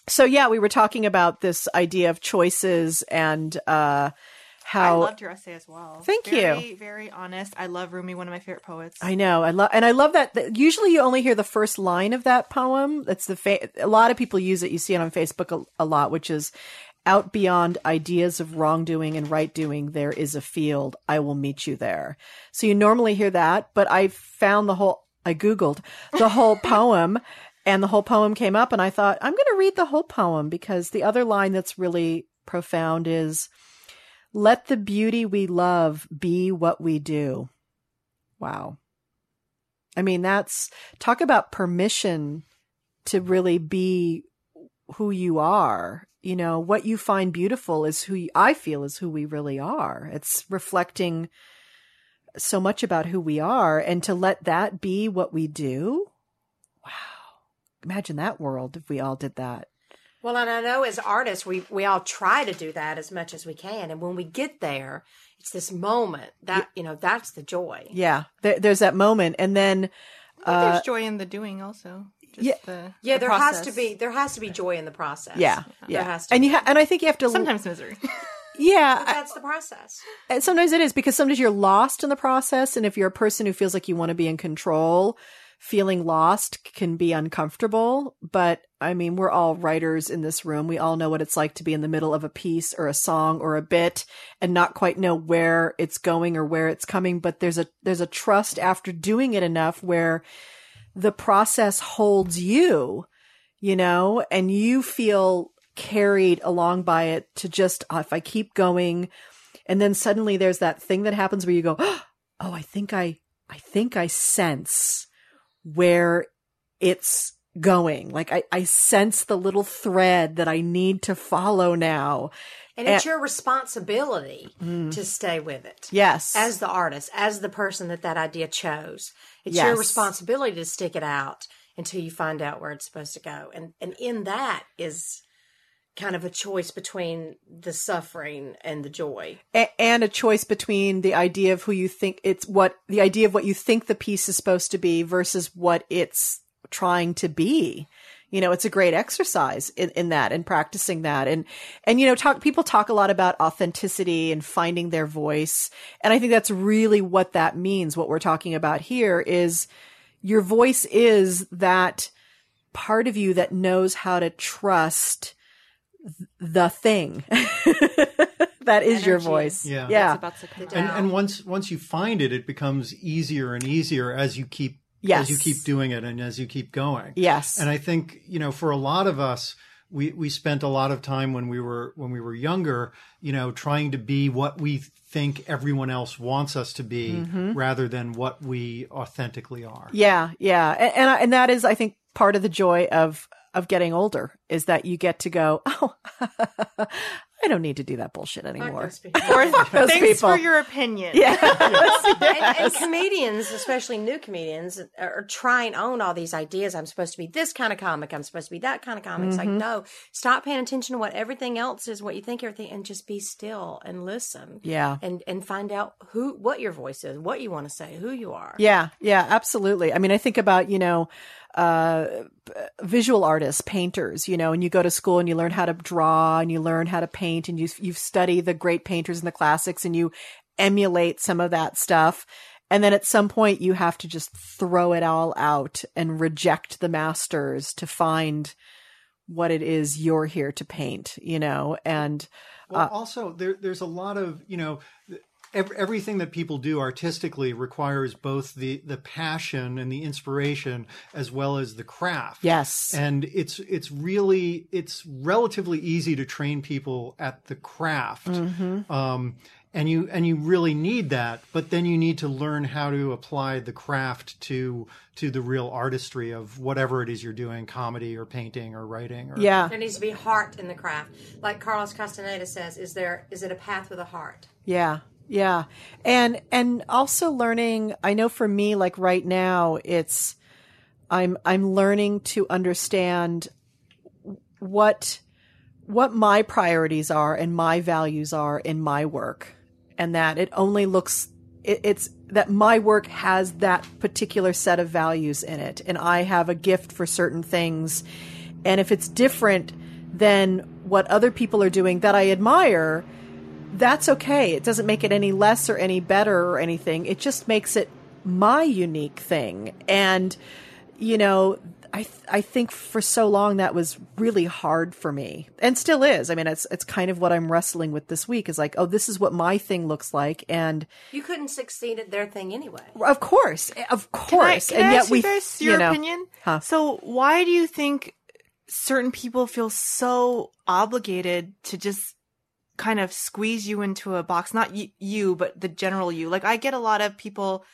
so yeah, we were talking about this idea of choices and uh, I loved your essay as well. Thank you. very, Very honest. I love Rumi, one of my favorite poets. I know. I love, and I love that, that. Usually, you only hear the first line of that poem. That's the fa- a lot of people use it. You see it on Facebook a, a lot, which is out beyond ideas of wrongdoing and right doing. There is a field. I will meet you there. So you normally hear that, but I found the whole. I googled the whole [laughs] poem, and the whole poem came up, and I thought I'm going to read the whole poem because the other line that's really profound is. Let the beauty we love be what we do. Wow. I mean, that's talk about permission to really be who you are. You know, what you find beautiful is who you, I feel is who we really are. It's reflecting so much about who we are and to let that be what we do. Wow. Imagine that world if we all did that. Well, and I know as artists, we we all try to do that as much as we can, and when we get there, it's this moment that you know that's the joy. Yeah. There, there's that moment. And then, uh, there's joy in the doing also. Just yeah. the, Yeah, the there has to be there has to be joy in the process. yeah. there Yeah. has to. And be. you ha- and I think you have to sometimes misery. [laughs] Yeah. But that's the process. And sometimes it is because sometimes you're lost in the process. And if you're a person who feels like you want to be in control, feeling lost can be uncomfortable. But I mean, we're all writers in this room. We all know what it's like to be in the middle of a piece or a song or a bit and not quite know where it's going or where it's coming. But there's a, there's a trust after doing it enough where the process holds you, you know, and you feel carried along by it to just, oh, if I keep going, and then suddenly there's that thing that happens where you go, [gasps] oh, I think I, I think I sense where it's going. Like I, I sense the little thread that I need to follow now. And it's And- your responsibility mm. to stay with it. Yes. As the artist, as the person that that idea chose. It's your responsibility to stick it out until you find out where it's supposed to go. And and in that is kind of a choice between the suffering and the joy. and a choice between the idea of who you think it's what the idea of what you think the piece is supposed to be versus what it's trying to be. You know, it's a great exercise in, in that and practicing that. And, and, you know, talk, people talk a lot about authenticity and finding their voice. And I think that's really what that means. What we're talking about here is your voice is that part of you that knows how to trust the thing. [laughs] that is your voice. Yeah. Yeah. It's about to come and, and once once you find it, it becomes easier and easier as you keep Yes. as you keep doing it and as you keep going. Yes. And I think you know, for a lot of us, we we spent a lot of time when we were when we were younger, you know, trying to be what we think everyone else wants us to be, Mm-hmm. rather than what we authentically are. Yeah, yeah, and and, I- and that is, I think, part of the joy of of getting older is that you get to go, [laughs] oh, [laughs] I don't need to do that bullshit Fuck anymore. those [laughs] people. Or thanks people. for your opinion. Yeah, and, and comedians, especially new comedians, are, are trying on all these ideas. I'm supposed to be this kind of comic. I'm supposed to be that kind of comic. It's like, Mm-hmm. no, stop paying attention to what everything else is, what you think everything, and just be still and listen. yeah, And and find out who, what your voice is, what you want to say, who you are. yeah, yeah, absolutely. I mean, I think about you know, uh, visual artists, painters, you know, and you go to school and you learn how to draw and you learn how to paint and you you study the great painters and the classics and you emulate some of that stuff. And then at some point you have to just throw it all out and reject the masters to find what it is you're here to paint, you know, and Well, also there, there's a lot of you know, ev- everything that people do artistically requires both the the passion and the inspiration as well as the craft. Yes. And it's it's really it's relatively easy to train people at the craft. Mhm. Um, and you and you really need that, but then you need to learn how to apply the craft to to the real artistry of whatever it is you're doing, comedy or painting or writing or Yeah. There needs to be heart in the craft. Like Carlos Castaneda says, is there is it a path with a heart? Yeah. Yeah. And and also learning, I know for me like right now it's I'm I'm learning to understand what what my priorities are and my values are in my work. And that it only looks it, it's that my work has that particular set of values in it. And I have a gift for certain things. And if it's different than what other people are doing that I admire that's okay. It doesn't make it any less or any better or anything. It just makes it my unique thing. And, you know, I, th- I think for so long that was really hard for me and still is. I mean, it's, it's kind of what I'm wrestling with this week is like, oh, this is what my thing looks like. And You couldn't succeed at their thing anyway. of course, of Can I, course. can and I yet ask we, you guys you your know, opinion? Huh. So why do you think certain people feel so obligated to just kind of squeeze you into a box? Not y- you, but the general you. Like I get a lot of people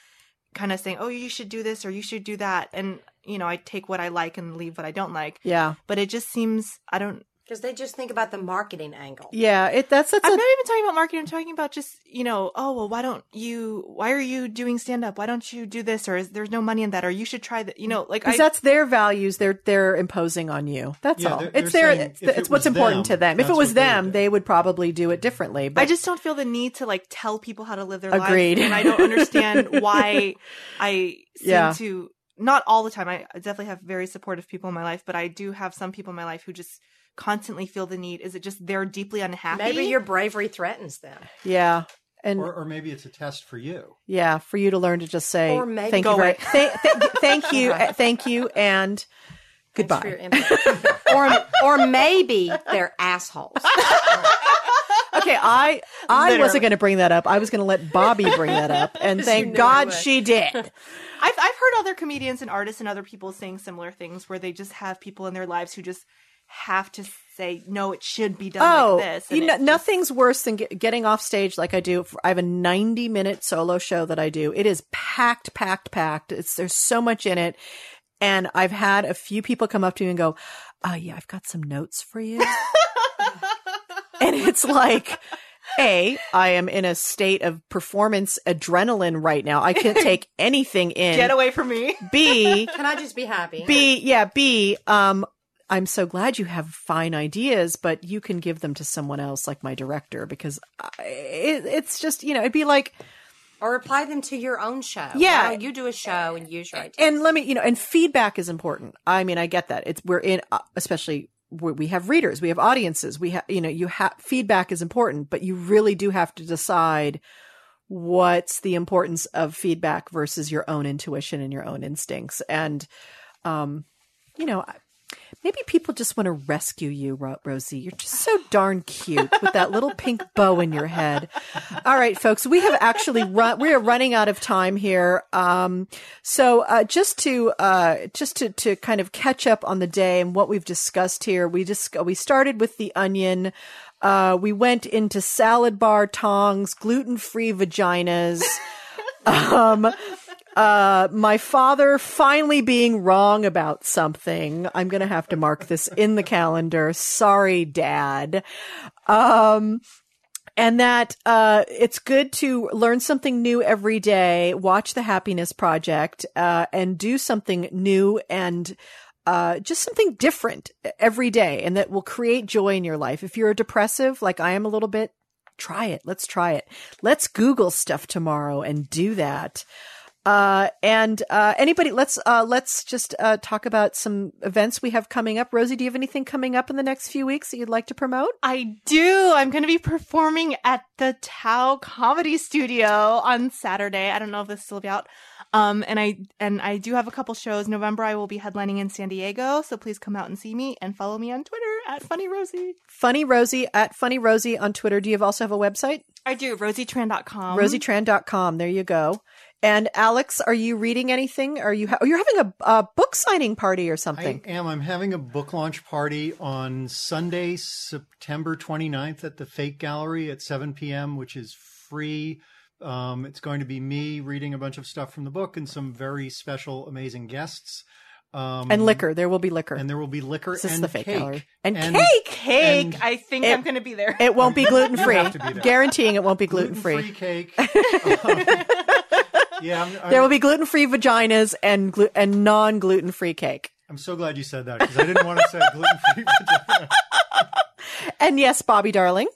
kind of saying, "Oh, you should do this or you should do that," and you know, I take what I like and leave what I don't like. Yeah. But it just seems I don't. Because they just think about the marketing angle. Yeah, it that's that's I'm a, not even talking about marketing. I'm talking about just you know, oh well, why don't you? Why are you doing stand up? Why don't you do this? Or is there's no money in that? Or you should try that. You know, like because I, that's their values they're they're imposing on you that's Yeah, all they're- it's they're their saying it's, if it's what's was important to them if it was what they would them they would probably do it differently but I just don't feel the need to like tell people how to live their Agreed. lives, and I don't understand [laughs] why I seem Yeah. to. Not all the time. I definitely have very supportive people in my life, but I do have some people in my life who just constantly feel the need. Is it just they're deeply unhappy? Maybe your bravery threatens them. yeah and or, or maybe it's a test for you. yeah for you to learn to just say Or maybe- thank Go you very, away. [laughs] th- th- thank you [laughs] uh, thank you and Thanks for goodbye your input. [laughs] or or maybe they're assholes. okay i i Literally. wasn't going to bring that up i was going to let bobby bring that up and thank god she did I've I've heard other comedians and artists and other people saying similar things where they just have people in their lives who just have to say no, it should be done oh, like this. you know, just- nothing's worse than get, getting off stage like I do. I have a 90 minute solo show that I do. It is packed, packed, packed. It's, there's so much in it. And I've had a few people come up to me and go, oh yeah, I've got some notes for you. [laughs] and it's like, A, I am in a state of performance adrenaline right now. I can't take anything in. Get away from me. B, Can I just be happy? B, yeah, B, um, I'm so glad you have fine ideas, but you can give them to someone else, like my director, because I, it, it's just, you know, it'd be like, or apply them to your own show. Yeah. You do a show and use your ideas. and let me, you know, and feedback is important. I mean, I get that. It's, we're in, uh, especially, we we have readers, we have audiences, we have, you know, you have, feedback is important, but you really do have to decide what's the importance of feedback versus your own intuition and your own instincts. And, um, you know, maybe people just want to rescue you, Ro- Rosie. You're just so darn cute with that little pink bow in your head. All right, folks, we have actually run, we are running out of time here. Um, so, uh, just to, uh, just to, to kind of catch up on the day and what we've discussed here, we just, we started with the onion. Uh, we went into salad bar tongs, gluten free vaginas. [laughs] um, uh, my father finally being wrong about something. I'm going to have to mark this in the calendar. Sorry, dad. Um, and that uh, it's good to learn something new every day, watch the Happiness Project, uh, and do something new and uh, just something different every day, and that will create joy in your life. If you're a depressive, like I am a little bit, try it. Let's try it. Let's Google stuff tomorrow and do that. Uh, and, uh, anybody, let's, uh, let's just, uh, talk about some events we have coming up. Rosie, do you have anything coming up in the next few weeks that you'd like to promote? I do. I'm going to be performing at the Tao Comedy Studio on Saturday. I don't know if this will be out. Um, and I and I do have a couple shows. November, I will be headlining in San Diego, so please come out and see me and follow me on Twitter at Funny Rosie. Funny Rosie at Funny Rosie on Twitter. Do you also have a website? I do. RosieTran.com. rosietran.com. There you go. And Alex, are you reading anything? Are you ha- oh, you're having a, a book signing party or something? I am. I'm having a book launch party on Sunday, September 29th at the Fake Gallery at 7 p.m., which is free. Um, it's going to be me reading a bunch of stuff from the book and some very special, amazing guests. Um, and liquor. There will be liquor. And there will be liquor This is and the Fake cake. Gallery. And And- cake! Cake. And I think It- I'm going to be there. It won't be [laughs] gluten free. have to be there. Guaranteeing it won't be gluten gluten-free free. cake. Um, [laughs] [laughs] yeah, I'm, I'm, There will be gluten free vaginas and glu- and non gluten free cake. I'm so glad you said that because I didn't want to say [laughs] gluten free. vagina. And yes, Bobby darling.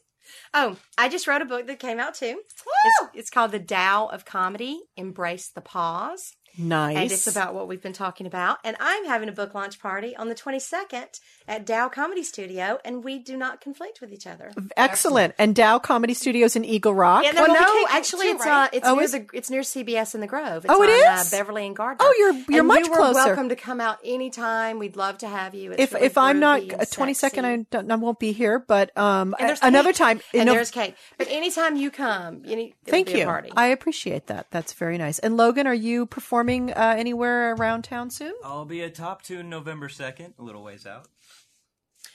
Oh, I just wrote a book that came out too. It's, it's called The Tao of Comedy Embrace the Pause. Nice. And it's about what we've been talking about. And I'm having a book launch party on the 22nd at Tao Comedy Studio, and we do not conflict with each other. Excellent. And Tao Comedy Studios in Eagle Rock. Yeah, be no, actually, it's right? uh, it's Oh, near the it's near CBS in the Grove. It's Oh, it on, is? Uh, Beverly and Gardner. Oh, you're- you're And much you closer. welcome to come out anytime. We'd love to have you. It's if really if I'm not groovy and twenty second. I don't, I won't be here. But um, another cake. time. and no- there's cake. But anytime you come, you need, thank you. party. I appreciate that. That's very nice. And Logan, are you performing uh, anywhere around town soon? I'll be at Top Tune November 2nd, a little ways out.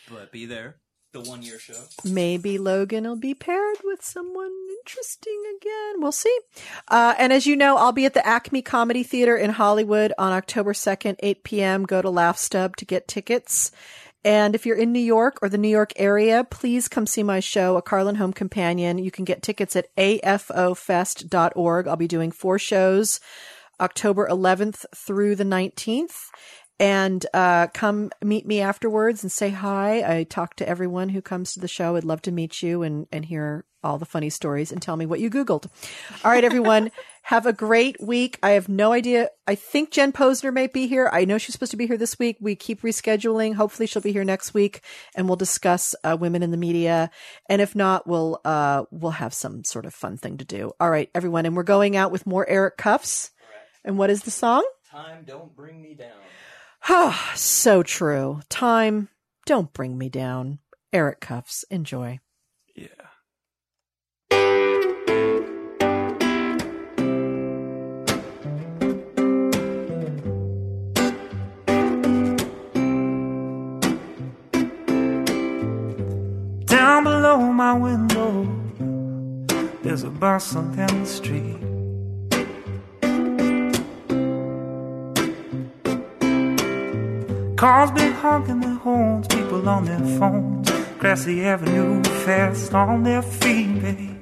But be there. The one year show. Maybe Logan will be paired with someone interesting again. We'll see. Uh, and as you know, I'll be at the Acme Comedy Theater in Hollywood on October 2nd, 8 p.m. Go to Laugh LaughStub to get tickets. And if you're in New York or the New York area, please come see my show, A Carlin Home Companion. You can get tickets at afofest.org. I'll be doing four shows October 11th through the 19th. And uh, come meet me afterwards and say hi. I talk to everyone who comes to the show. I'd love to meet you and, and hear all the funny stories and tell me what you Googled. All right, everyone. [laughs] have a great week. I have no idea. I think Jen Pozner may be here. I know she's supposed to be here this week. We keep rescheduling. Hopefully she'll be here next week and we'll discuss uh, women in the media. And if not, we'll, uh, we'll have some sort of fun thing to do. All right, everyone. And we're going out with more Eric Kufs. And what is the song? Time don't bring me down. Ah, so true. Time, don't bring me down. Eric Kufs, enjoy. Yeah. Down below my window, there's a bustle in the street. Cars been honking their horns, people on their phones. Grassy Avenue fast on their feet, babe.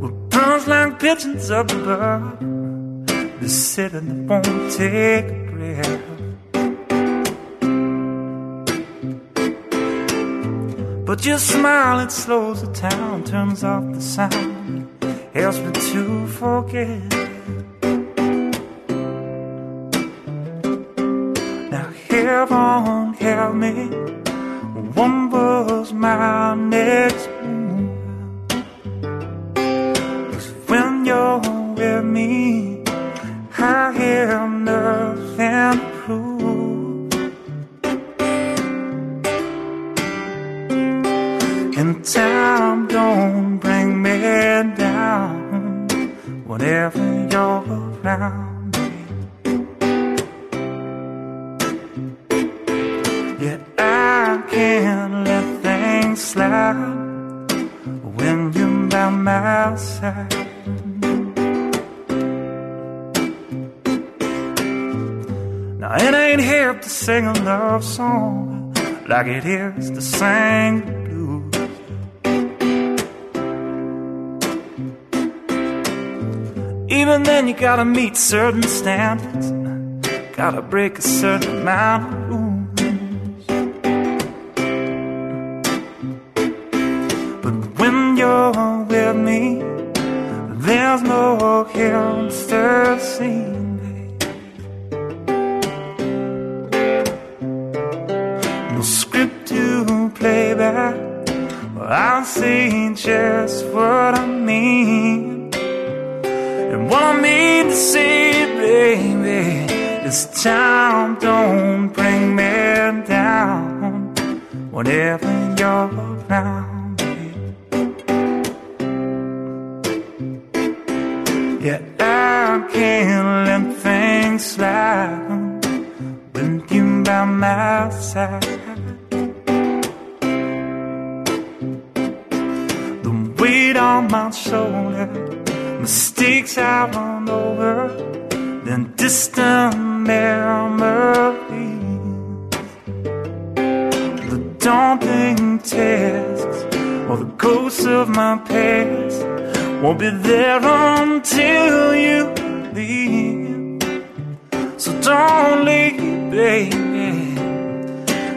Well, birds like pigeons up above. The city that won't take a breath. But your smile, it slows the town, turns off the sound, helps me to forget. Heaven help me, one was my next my side. Now it ain't hip to sing a love song like it is to sing the blues. Even then, you gotta meet certain standards, gotta break a certain amount of rules. Baby, won't be there until you leave. So don't leave, baby.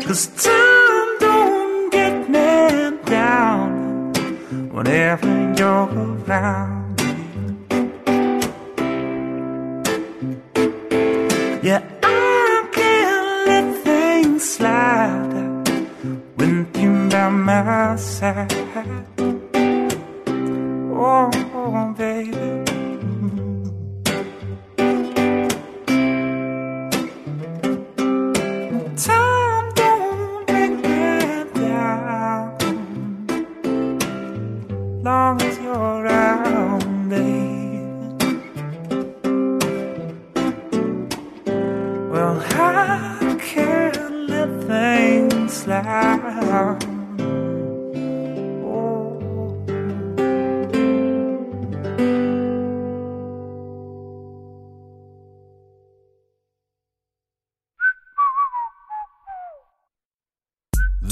Cause time don't get me down whenever you're around. Yeah, I can't let things slide with you by my side. Oh, oh, baby.